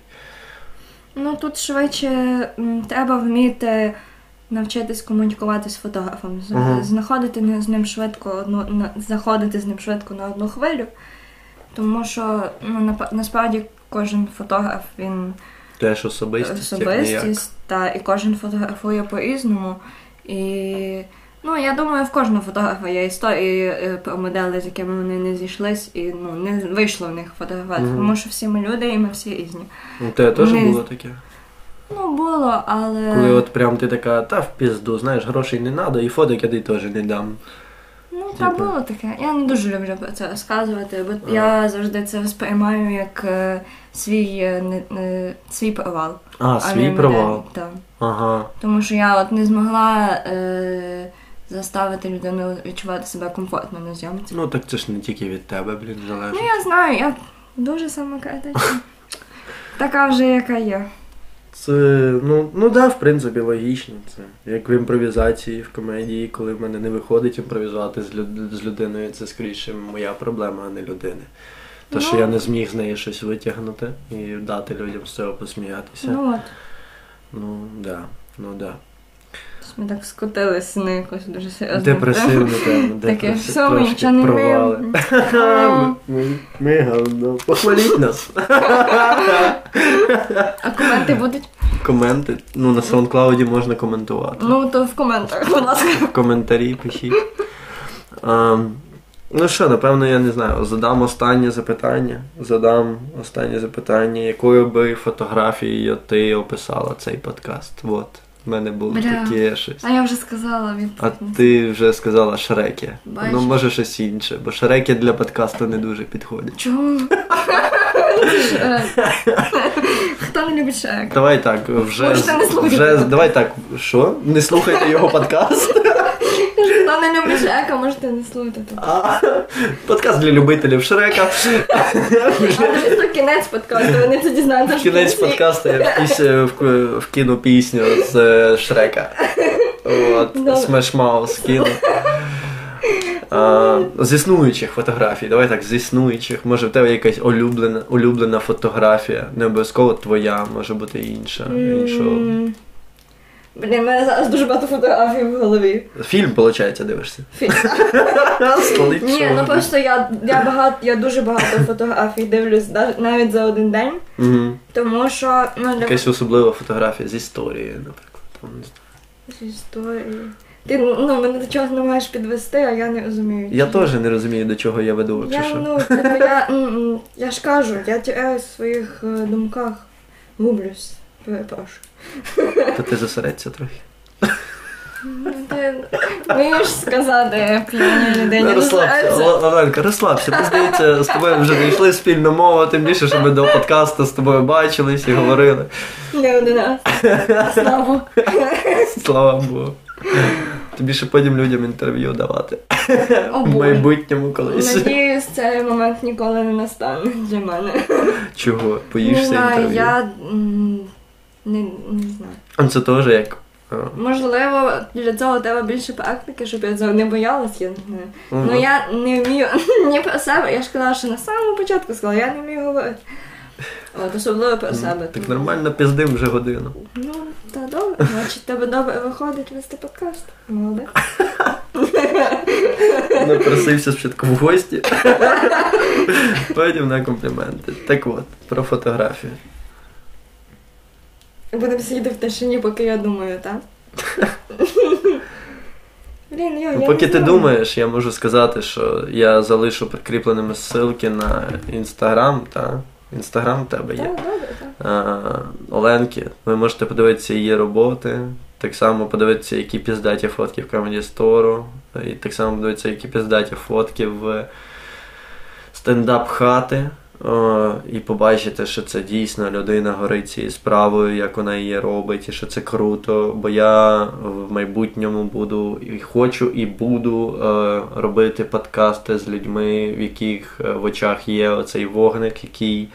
Ну тут швидше м, треба вміти навчитись комунікувати з фотографом, з- знаходити не- з ним швидко одну на, заходити з ним швидко на одну хвилю. Тому що ну, насправді кожен фотограф він Теж особистість, особистість, та і кожен фотографує по-різному. І ну я думаю, в кожного фотографа є історії е, про модели, з якими вони не зійшлись, і ну не вийшло в них фотографувати, Мгм. тому що всі ми люди, і ми всі різні. У тебе теж Вони- було таке? Ну було, але Коли от прям ти така, та в пізду, знаєш, грошей не треба, і фоток я теж не дам. Ну, та Типу. було таке. Я не дуже люблю про це розказувати, бо Ага. я завжди це сприймаю як е, свій, е, не, не- свій провал. А, свій провал. Так. Ага. Тому що я от не змогла е, заставити людину відчувати себе комфортно на зйомці. Ну так це ж не тільки від тебе, блін, залежить. Ну, я знаю, я дуже самокритична. <laughs> Така вже, яка є. Це, ну, ну да, в принципі, логічно. Це як в імпровізації, в комедії, коли в мене не виходить імпровізувати з, люд- з людиною, це скоріше моя проблема, а не людини. То, що Ну. я не зміг з неї щось витягнути і дати людям з цього посміятися. Ну от. Ну, да, ну да. Щось Ми так скотилися на якось дуже серйозно. Депресивну <laughs> тему, Таке, все, ми нічого не вміємо. Ми, говно. Похваліть нас. А коменти будуть? Коменти. Ну, на SoundCloud можна коментувати. Ну, то в коментах, будь ласка. В коментарі пишіть. Ну що, напевно, я не знаю. Задам останнє запитання. Задам останнє запитання, якою би фотографією ти описала цей подкаст? От. В мене було Бля. таке щось. А я вже сказала від. А ти вже сказала шреки. Бачу. Ну, може щось інше, бо шреки для подкасту не дуже підходять. Чому? <laughs> Хто не любить Шрек? Давай так, вже, Можете не слухати. вже давай так, що? Не слухайте його <laughs> подкаст. Хто не любить Шрека, можете не слухати. А, подкаст для любителів Шрека. Дивись, кінець подкасту, вони це дізнаються. Кінець подкасту я в- вкину пісню з е, Шрека. От. Smash скину. А, з існуючих фотографій, давай так, з існуючих. Може в тебе якась улюблена, улюблена фотографія, не обов'язково твоя, може бути інша. іншого. Блін, в мене зараз дуже багато фотографій в голові. Фільм, виходить, дивишся. Фі- Столиця. Ні, ну просто я, я багато, я дуже багато фотографій дивлюсь навіть за один день, тому що ну для Якась особлива фотографія з історією, наприклад. Там, з історії. Ти ну мене до чогось не маєш підвести, а я не розумію. Я теж не розумію, до чого я веду, Я, що. ну, типу, я, я ж кажу, я теряюсь в своїх е, думках, гублюсь, перепрошую. То ти зосередься трохи. Ну, вмієш сказати п'яній людині. Не розслабся, розслабся. Л- Оленка, розслабся. Ти здається, з тобою вже знайшли спільну мову, тим більше, що ми до подкасту з тобою бачились і говорили. Не один раз. Слава. Слава Богу. Тобі ще потім людям інтерв'ю давати. О, В майбутньому колись. Надіюсь, цей момент ніколи не настане для мене. Чого? Боїшся інтерв'ю? я не, не знаю. А Це теж як. Можливо, для цього треба більше практики, щоб я цього не боялась, я не знаю. Мгм. Ну я не вмію <laughs> ні про себе. Я ж казала, що на самому початку сказала, я не вмію говорити. От, особливо про себе. Так тому- нормально пиздим вже годину. Ну, та добре, значить, тебе добре виходить вести подкаст. Молодець. <laughs> Напросився спочатку в гості. <laughs> Потім на компліменти. Так от, про фотографію. Будемо сидіти в тишині, поки я думаю, так? Блін, йо, я Ну, не поки ти знаю. думаєш, я можу сказати, що я залишу прикріпленими ссылки на інстаграм, та інстаграм в тебе є. Так, добре, так. А, Оленки. Ви можете подивитися її роботи. Так само подивитися, які піздаті фотки в Comedy Store. І так само подивитися, які піздаті фотки в стендап хати. О, і побачити, що це дійсно людина горить цією справою, як вона її робить, і що це круто. Бо я в майбутньому буду і хочу, і буду е, робити подкасти з людьми, в яких е, в очах є оцей вогник, який.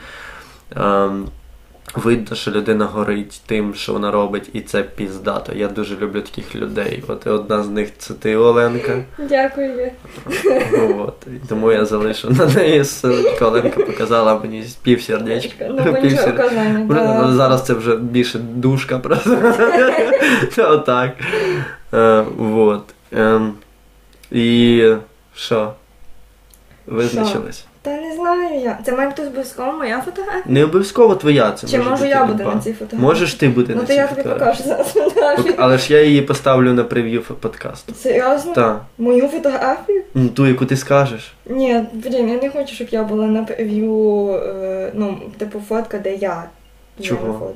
Видно, що людина горить тим, що вона робить, і це піздато. Я дуже люблю таких людей. От і одна з них це ти, Оленка. Дякую. От. Тому я залишу на неї ссылочку. Оленка показала мені пів сердечка. Ну, нічого казання. Ну, Зараз це вже більше душка просто. <laughs> Отак. Е, Вот. Ем, І що? Визначились? Та не знаю я. Це має бути обов'язково моя фотографія. Не обов'язково твоя це. Чи може можу бути я бути люба. на цій фотографії? Можеш ти бути Ну на то я тобі покажу зараз фотографію. Але ж я її поставлю на прев'ю подкасту. Серйозно? Так. Мою фотографію? Ну, Ту, яку ти скажеш. Ні, блін, я не хочу, щоб я була на прев'ю, е, ну, типу, фотка, де я. Чого? фото.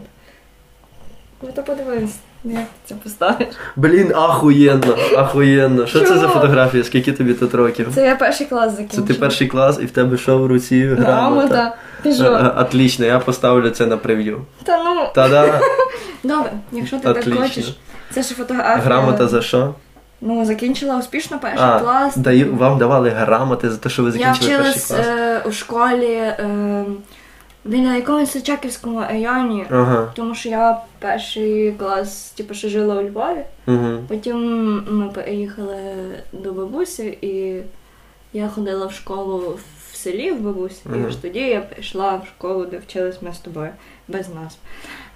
Ну то подивись, як ти це поставиш. Блін, ахуєнно, ахуєнно. Що це за фотографія? Скільки тобі тут років? Це я перший клас Це ти перший клас і в тебе що в руці грамота? Е, е, Отлично, я поставлю це на прев'ю. Та ну, Та-да, <laughs> добре, якщо ти так хочеш. Це ж фотографія. Грамота за що? Ну, закінчила успішно перший А, клас. даю, вам давали грамоти за те, що ви Я закінчили перший вчилась клас. е, у школі е, біля якомусь чаківському районі, Ага. тому що я перший клас, типу, ще жила у Львові. Угу. Потім ми переїхали до бабусі, і я ходила в школу в селі в бабусі, Мгм. і аж тоді я прийшла в школу, де вчились ми з тобою, без нас.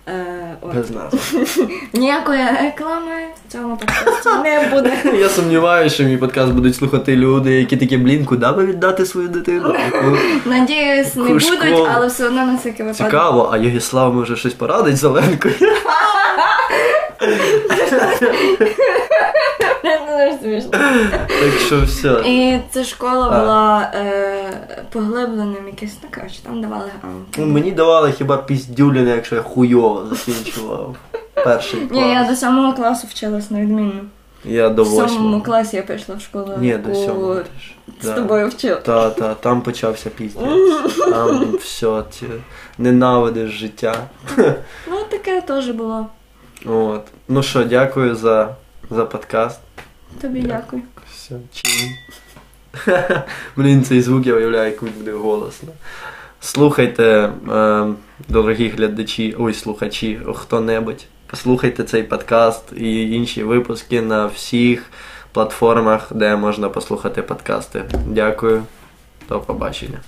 Е, от. Без назви. <laughs> Ніякої реклами в цьому подкасті <laughs> не буде. Я сумніваюся, що мій подкаст будуть слухати люди, які такі, блін, куди би віддати свою дитину? Яку Надіюсь, не будуть, але все одно на всякий випадок. Цікаво, а Єгіслав може щось порадить Зеленкою? <laughs> Дуже смішно. Так що все. І ця школа була е, поглибленим якесь, ну коротше, там давали грамоти. Ну, мені давали хіба піздюліни, якщо я хуйово закінчував перший клас. Ні, я до сьомого класу вчилась невідмінно. Я до В сьомому класі я прийшла в школу, Ні, до сьомого з Да. тобою вчила. Та, та, там почався піздець. Там все, ті, ненавидиш життя. Ну, таке теж було. От. Ну що, дякую за, за подкаст. Тобі дякую. Все, чин. <laughs> Блін, цей звук я уявляю, як він буде голосно. Слухайте, е, дорогі глядачі, ой, слухачі, хто-небудь. Послухайте цей подкаст і інші випуски на всіх платформах, де можна послухати подкасти. Дякую. До побачення.